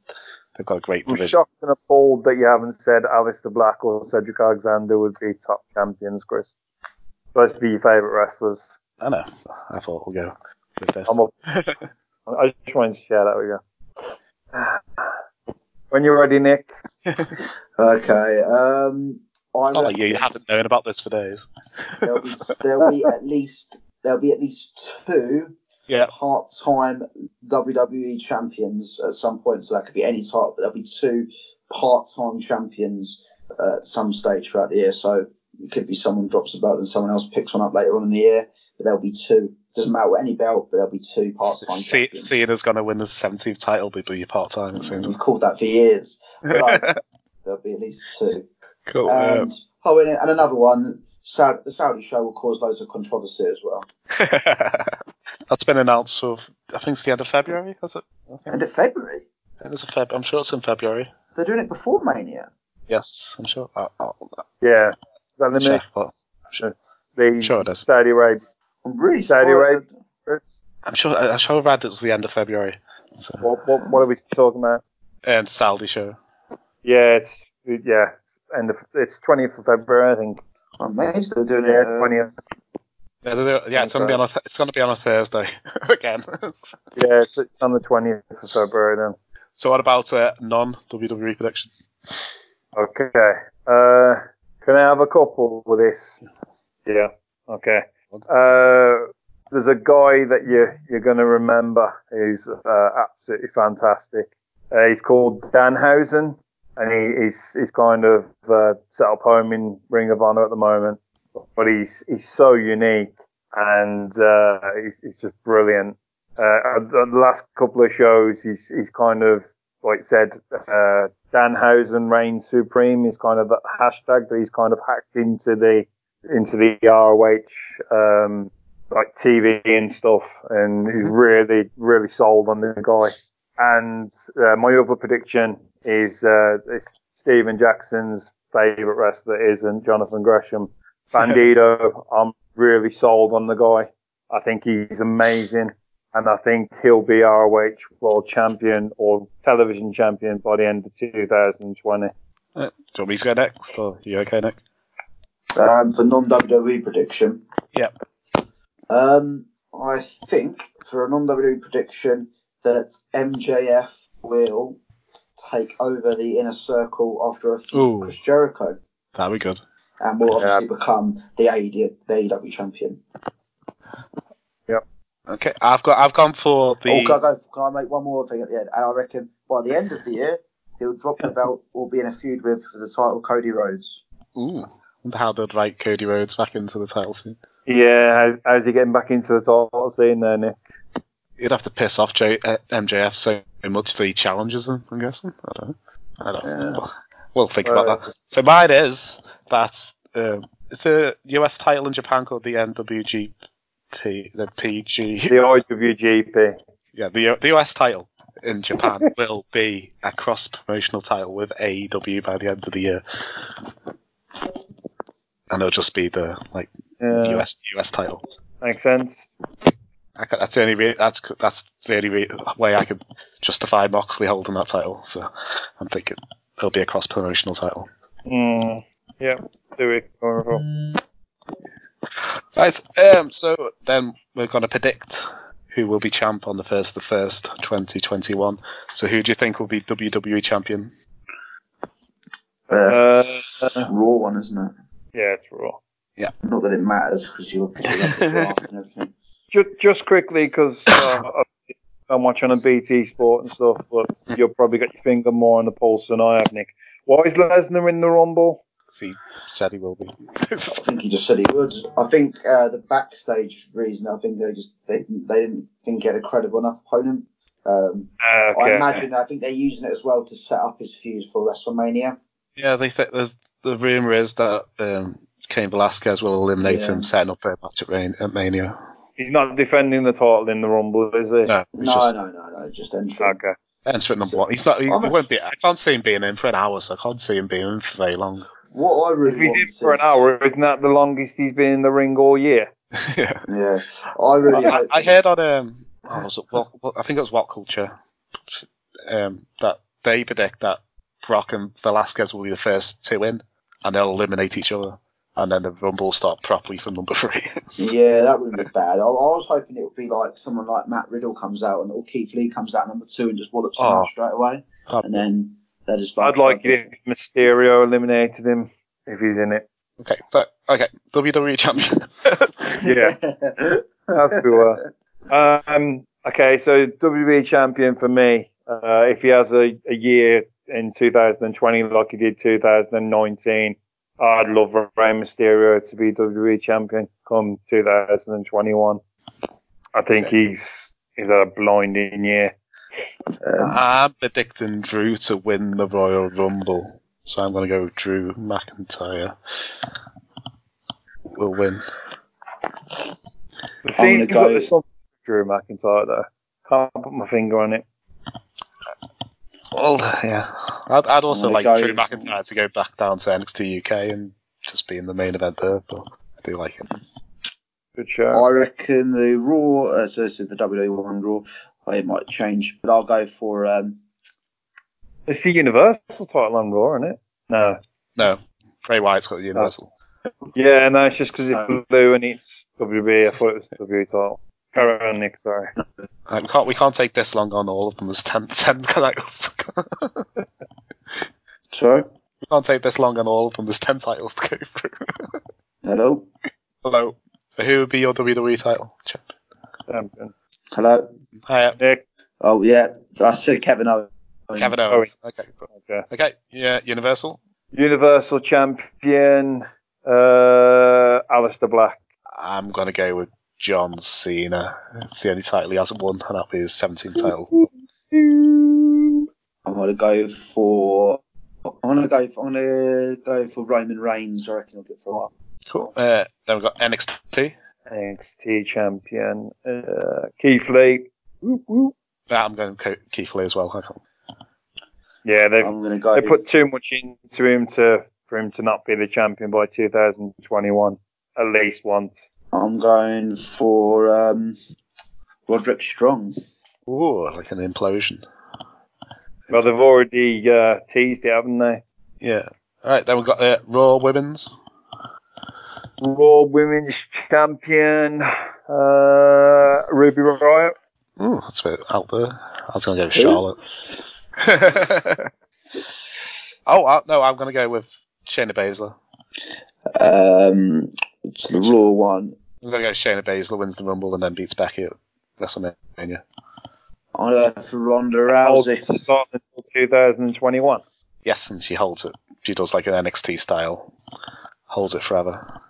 S7: They've got a great
S2: I'm shocked and appalled that you haven't said Aleister Black or Cedric Alexander would be top champions, Chris. Supposed to be your favourite wrestlers.
S7: I know. I thought we'll go with this.
S2: I'm a, <laughs> I just wanted to share that with you. When you're ready, Nick. <laughs>
S8: Okay. Um, I
S7: Not like you, you haven't known about this for days.
S8: there'll be there'll be <laughs> at least there'll be at least two
S7: Yeah.
S8: part-time WWE champions at some point. So that could be any title, but there'll be two part-time champions uh, at some stage throughout the year. So it could be someone drops a belt and someone else picks one up later on in the year. But there'll be two. Doesn't matter what any belt, but there'll be two part-time
S7: See,
S8: champions.
S7: Cena's going to win the 17th title, but be part time, it seems.
S8: We've called that for years. Like, <laughs> there'll be at least two.
S7: cool.
S8: And oh, and, and another one. Saudi, the Saudi show will cause loads of controversy as well. <laughs>
S7: That's been announced for, I think it's the end of February, has it?
S8: End of February.
S7: it's a Feb. I'm sure it's in February.
S8: They're doing it before Mania.
S7: Yes, I'm sure. I'll, I'll,
S2: Yeah. Is that
S7: I'll
S2: the
S7: check,
S2: Nick?
S7: but I'm sure,
S2: The
S7: Sure it is.
S2: Saudi Arabia.
S8: I'm really
S2: Saudi
S8: surprised.
S2: Arabia.
S7: I'm sure. I'm sure I read it was the end of February. So,
S2: What, what, what are we talking about?
S7: and Saudi show.
S2: Yeah, it's yeah, end of it's 20th of February, I think.
S8: Oh, I'm amazed they're doing
S2: Yeah,
S8: it. uh,
S2: 20th.
S7: Yeah, yeah, it's going to be on a. Th- it's to be on a Thursday <laughs> again. <laughs>
S2: Yeah, it's, it's on the 20th of February then.
S7: so what about uh, non WWE prediction?
S2: Okay. Uh, can I have a couple with this? Yeah. Okay. Uh, there's a guy that you you're gonna remember who's uh, absolutely fantastic. Uh, he's called Danhausen, and he, he's he's kind of uh, set up home in Ring of Honor at the moment. But he's he's so unique, and uh, he's, he's just brilliant. Uh, the last couple of shows, he's he's kind of like said, uh, Danhausen reigns supreme is kind of the hashtag that he's kind of hacked into the into the ROH um, like TV and stuff, and he's really really sold on the guy. And uh, my other prediction is uh, it's Steven Jackson's favorite wrestler isn't Jonathan Gresham. Bandito, <laughs> I'm really sold on the guy. I think he's amazing and I think he'll be ROH World Champion or Television Champion by the end of 2020.
S7: Uh, do you want me to go next, or are you okay, Nick?
S8: Um, for non WWE prediction.
S7: Yep.
S8: Um, I think for a non-WWE prediction that MJF will take over the inner circle after a feud
S7: Ooh.
S8: with Chris Jericho
S7: That'd be good.
S8: And will
S2: Yeah.
S8: obviously become the AEW, the AEW champion. Yep.
S7: Okay, I've got I've gone for the.
S8: Oh, can I, go, can I make one more thing at the end? And I reckon by the end of the year, he'll drop the belt or be in a feud with for the title Cody Rhodes.
S7: Ooh, wonder how they'd write Cody Rhodes back into the title scene.
S2: Yeah, how's, how's he getting back into the title scene there, Nick?
S7: You'd have to piss off J- uh, MJF so much that he challenges him. I'm guessing. I don't know. I don't know.
S8: Yeah.
S7: We'll think
S2: Well,
S7: about that. So mine is that um, it's a US title in Japan called the NWGP, the PG.
S2: The IWGP.
S7: Yeah, the the US title in Japan <laughs> will be a cross promotional title with AEW by the end of the year, and it'll just be the like
S2: Yeah,
S7: US US title.
S2: makes sense.
S7: That's the only re- that's that's the only re- way I could justify Moxley holding that title. So I'm thinking it'll be a cross promotional title.
S2: Mm, yeah, do it. Wonderful.
S7: Right. Um. So then we're gonna predict who will be champ on the first of the first 2021. So who do you think will be WWE champion?
S8: Uh,
S2: Uh,
S8: raw one, isn't it?
S2: Yeah, it's raw. Yeah.
S8: Not that it matters because you're because you the draft <laughs> and everything.
S2: Just, just quickly, because uh, I'm watching on BT Sport and stuff, but you'll probably got your finger more on the pulse than I have, Nick. Why is Lesnar in the Rumble?
S7: 'Cause he said he will be.
S8: I think he just said he would. I think uh, the backstage reason, I think they just they, they didn't think he had a credible enough opponent. Um,
S2: Uh,
S8: I
S2: okay.
S8: imagine I think they're using it as well to set up his feud for WrestleMania.
S7: Yeah, they think there's the rumor is that um, Cain Velasquez will eliminate
S8: Yeah.
S7: him, setting up a match at, Rain, at Mania.
S2: He's not defending the title in the Rumble, is he?
S7: No,
S8: No,
S7: just
S8: no, no, no, just entry.
S2: Okay.
S7: enter at number one. He's not. He, he won't be. I can't see him being in for an hour, so I can't see him being in for very long.
S8: What I
S2: If
S8: really
S2: he's
S8: want
S2: in for an hour, isn't that the longest he's been in the ring all year? <laughs>
S7: yeah.
S8: Yeah, I really
S7: I,
S8: hope.
S7: I heard on um, oh, was it what, what, I think it was What Culture, um, that they predict that Brock and Velasquez will be the first two in, and they'll eliminate each other, and then the Rumble will start properly from number <laughs> three.
S8: Yeah, that wouldn't be bad. I, I was hoping it would be like someone like Matt Riddle comes out and or Keith Lee comes out number two and just wallops him
S7: Oh.
S8: out straight away, and then they're just like.
S2: I'd like it if Mysterio eliminated him if he's in it.
S7: okay, so okay, WWE champion. <laughs>
S2: Yeah, that's cool. Um, okay, so WWE champion for me, uh, if he has a, a year in 2020 like he did 2019, I'd love Rey Mysterio to be WWE champion come 2021. I think he's he's had a blinding year.
S8: Um,
S7: I'm predicting Drew to win the Royal Rumble, so I'm going to go with Drew McIntyre. Will win.
S2: It seems
S8: gonna
S2: like
S8: go-
S2: there's something with Drew McIntyre though. Can't put my finger on it.
S7: Well, yeah. I'd, I'd also like
S8: gonna
S7: Drew McIntyre to go back down to NXT UK and just be in the main event there, but I do like it.
S2: Good show.
S8: I reckon the Raw, uh, so this is the WWE one Raw. Oh, It might change, but I'll go for um,
S2: It's the Universal title on Raw, isn't it? No.
S7: No, Bray Wyatt's got the Universal.
S2: Yeah, no, it's just because it's blue and it's WWE. I thought it was WWE title. Carry on, Nick. Sorry.
S7: Uh, we can't we can't take this long on all of them. There's 10, 10 titles. <laughs> we can't take this long on all of them. There's ten titles to go through.
S8: hello,
S7: Hello. So who would be your WWE title? Champ?
S2: Champion.
S8: Hello.
S7: Hi,
S2: Nick.
S8: Oh yeah, I said Kevin Owens.
S7: Kevin Owens. Okay. cool.
S2: Okay.
S7: Okay. Yeah. Universal.
S2: Universal Champion. Uh, Aleister Black.
S7: I'm gonna go with John Cena. It's the only title he hasn't won, and that'll be his 17th title. <laughs>
S8: I'm gonna go for. I'm gonna go. For, I'm gonna go for Roman Reigns. I reckon I'll get for a while.
S7: Cool. Uh, then we've got NXT.
S2: NXT Champion. Uh, Keith Lee. Whoop, whoop.
S7: Yeah, I'm going Co- Keith Lee as well. I can't-
S2: Yeah, they've
S8: I'm gonna go.
S2: they put too much into him to for him to not be the champion by 2021 at least once.
S8: I'm going for um, Roderick Strong.
S7: Ooh, like an implosion.
S2: Well, they've already uh, teased it, haven't they?
S7: Yeah. All right. Then we've got uh, Raw Women's.
S2: Raw Women's Champion, uh, Ruby Riott.
S7: Ooh, that's a bit out there. I was going to go with Charlotte. <laughs> oh, I, no, I'm going to go with Shayna Baszler.
S8: Um, it's the Raw one.
S7: I'm going to go Shayna Baszler wins the Rumble and then beats Becky at WrestleMania.
S8: I go for Ronda Rousey.
S2: Start until 2021.
S7: Yes, and she holds it. She does like an NXT style, holds it forever.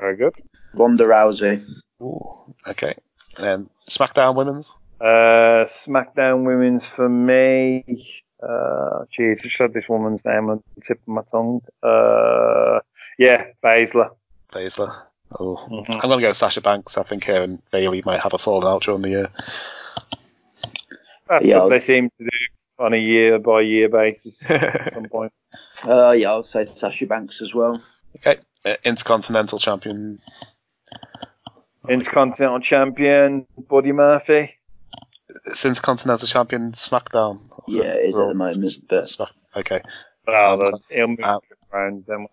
S2: Very good.
S8: Ronda Rousey.
S7: Ooh, okay. And SmackDown Women's.
S2: Uh, SmackDown Women's for me. Uh, jeez, I just had this woman's name on the tip of my tongue. Uh, yeah, Baszler.
S7: Baszler. Oh,
S2: Mhm.
S7: I'm going to go Sasha Banks. I think her and Bayley might have a falling out during the year.
S2: That's
S8: Yeah,
S2: what they seem to do on a year by year basis at <laughs> some point.
S8: Uh, yeah, I'll say Sasha Banks as well.
S7: Okay. Uh, Intercontinental Champion.
S2: Intercontinental Champion Buddy Murphy.
S7: Since Continental Champion SmackDown.
S8: Yeah, it is at the moment, but
S7: Smack- Okay.
S2: Well,
S7: Um,
S2: he'll move
S7: uh,
S2: around. Then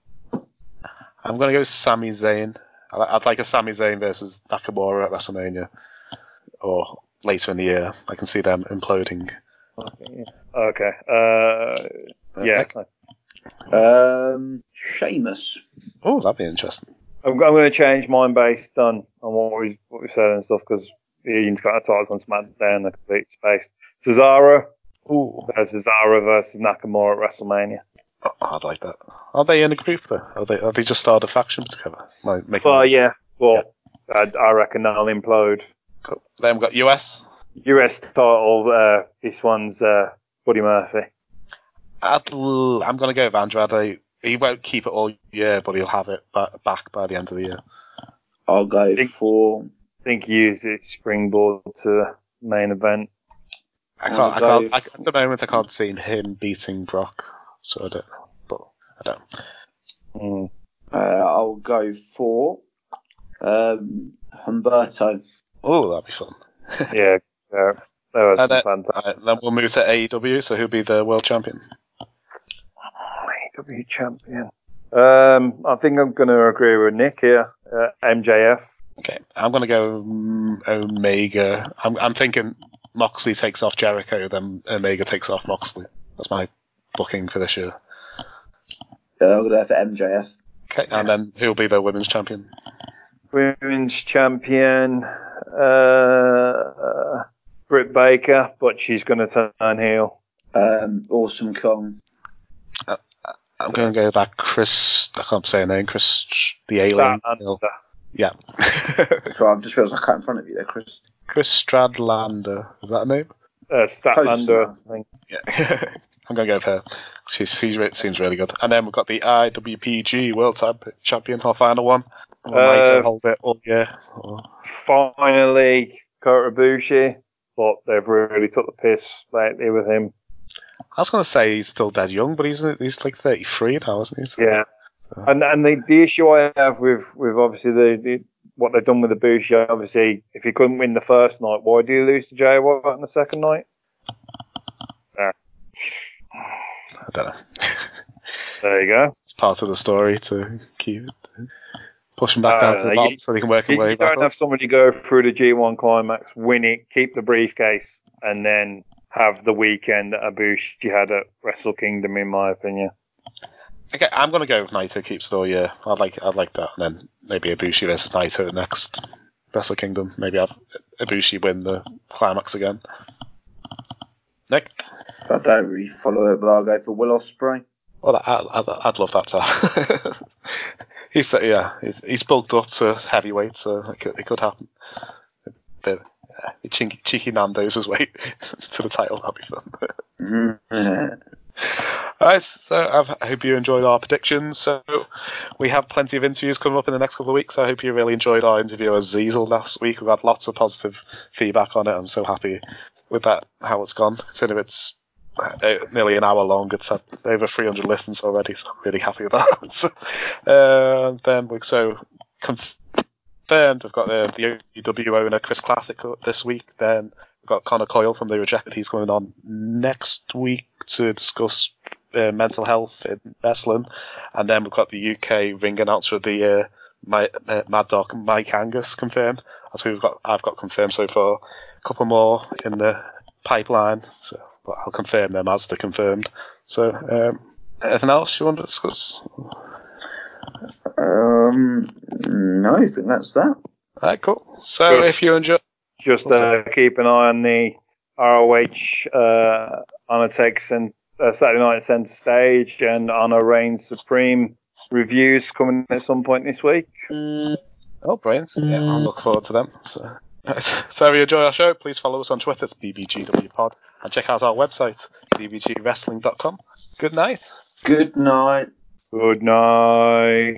S7: I'm going to go Sami Zayn. I- I'd like a Sami Zayn versus Nakamura at WrestleMania. Or later in the year. I can see them imploding.
S2: okay. Uh, yeah.
S8: Um, Sheamus.
S7: Oh, that'd be interesting.
S2: I'm, I'm going to change mine based on, on what we what we said and stuff because Ian's got a titles on SmackDown, and the complete space. Cesaro
S7: Ooh.
S2: versus Cesaro versus Nakamura at WrestleMania.
S7: Oh, I'd like that. Are they in a group though? Are they? Are they just started a faction together? Like, making
S2: Well, yeah. Well, I, I reckon they'll implode.
S7: Cool. Then we've got US.
S2: US title. Uh, this one's uh, Buddy Murphy.
S7: I'd l- I'm going to go with Andrade. He won't keep it all year, but he'll have it back by the end of the year.
S8: I'll go
S2: Think-
S8: for.
S2: I think he used it springboard to main event.
S7: I can't. I can't I,
S8: f-
S7: at the moment, I can't see him beating Brock. So I don't. But I don't.
S2: Mm.
S8: Uh, I'll go for. Um, Humberto.
S7: Oh, that'd be fun.
S2: Yeah, yeah, that was
S7: And then,
S2: fantastic.
S7: alright, then we'll move to AEW. So who'll be the world champion?
S2: AEW champion. Um, I think I'm going to agree with Nick here. Uh, MJF.
S7: Okay, I'm going to go Omega. I'm, I'm thinking Moxley takes off Jericho, then Omega takes off Moxley. That's my booking for this year.
S8: Yeah, I'll go for MJF.
S7: Okay, and then who'll be the women's champion?
S2: Women's champion. Uh, Britt Baker, but she's going to turn heel.
S8: Um, awesome Kong.
S7: I'm going to go with that Chris. I can't say her name. Chris, the alien.
S2: Statlander.
S7: Yeah. <laughs>
S8: So I've just realised I can't in front of you there, Chris.
S7: Chris Stradlander. Is that a name?
S2: Uh, Statlander. I think.
S7: Yeah. <laughs> I'm going to go with her. She she's, re- seems really good. And then we've got the IWPG World Tag Champion, our final one. Will
S2: Uh,
S7: hold it all year? Or-
S2: Finally, Kota Ibushi, but they've really took the piss lately with him.
S7: I was going to say he's still dead young, but he's he's like 33 now, isn't he? So-
S2: Yeah. And and the, the issue I have with, with obviously the, the what they've done with the Ibushi, obviously, if he couldn't win the first night, why do you lose to Jay White on the second night?
S7: I don't know.
S2: There you go.
S7: it's part of the story to keep push him back down to
S2: Uh,
S7: the
S2: you-
S7: bottom so they can work
S2: You,
S7: their way
S2: you don't
S7: up.
S2: have somebody go through the G1 climax, win it, keep the briefcase, and then have the weekend that Ibushi had at Wrestle Kingdom, in my opinion.
S7: Okay, I'm gonna go with Naito keeps it all year. I'd like I'd like that, and then maybe Ibushi versus Naito next Wrestle Kingdom. Maybe have Ibushi win the climax again. Nick,
S8: I don't really follow it, but I'll go for Will Ospreay.
S7: well, I, I'd, I'd love that. To. <laughs> he's yeah, he's, he's bulked up to heavyweight, so it could, it could happen. But uh, <laughs> cheeky, cheeky Nando's his way <laughs> to the title. That'll be fun. <laughs>
S8: Mhm.
S7: Alright, so I've, I hope you enjoyed our predictions. So we have plenty of interviews coming up in the next couple of weeks. I hope you really enjoyed our interview with Ziesel last week. We've had lots of positive feedback on it. I'm so happy with that, how it's gone. Considering it's uh, nearly an hour long, it's had over 300 listens already, so I'm really happy with that. uh, then we so confirmed we've got the, the owner Chris Classic this week. Then we've got Connor Coyle from the Rejected. He's coming on next week to discuss uh, mental health in wrestling, and then we've got the UK ring announcer the my, uh, Mad Dog Mike Angus confirmed. Who we've got. I've got confirmed so far. A couple more in the pipeline, so I'll confirm them as they're confirmed. So, um, anything else you want to discuss?
S8: Um, no, I think that's that.
S7: All right, cool. So,
S2: Good.
S7: if you enjoy,
S2: Just uh, keep an eye on the ROH uh, Honor Texan uh, Saturday Night Center Stage and Honor Reign Supreme reviews coming at some point this week.
S7: oh, brilliant! Yeah, I'll look forward to them. So, <laughs> so if you enjoy our show, please follow us on Twitter, it's bbgwpod, and check out our website, bbgwrestling.com. Good night.
S8: Good night.
S2: Good night.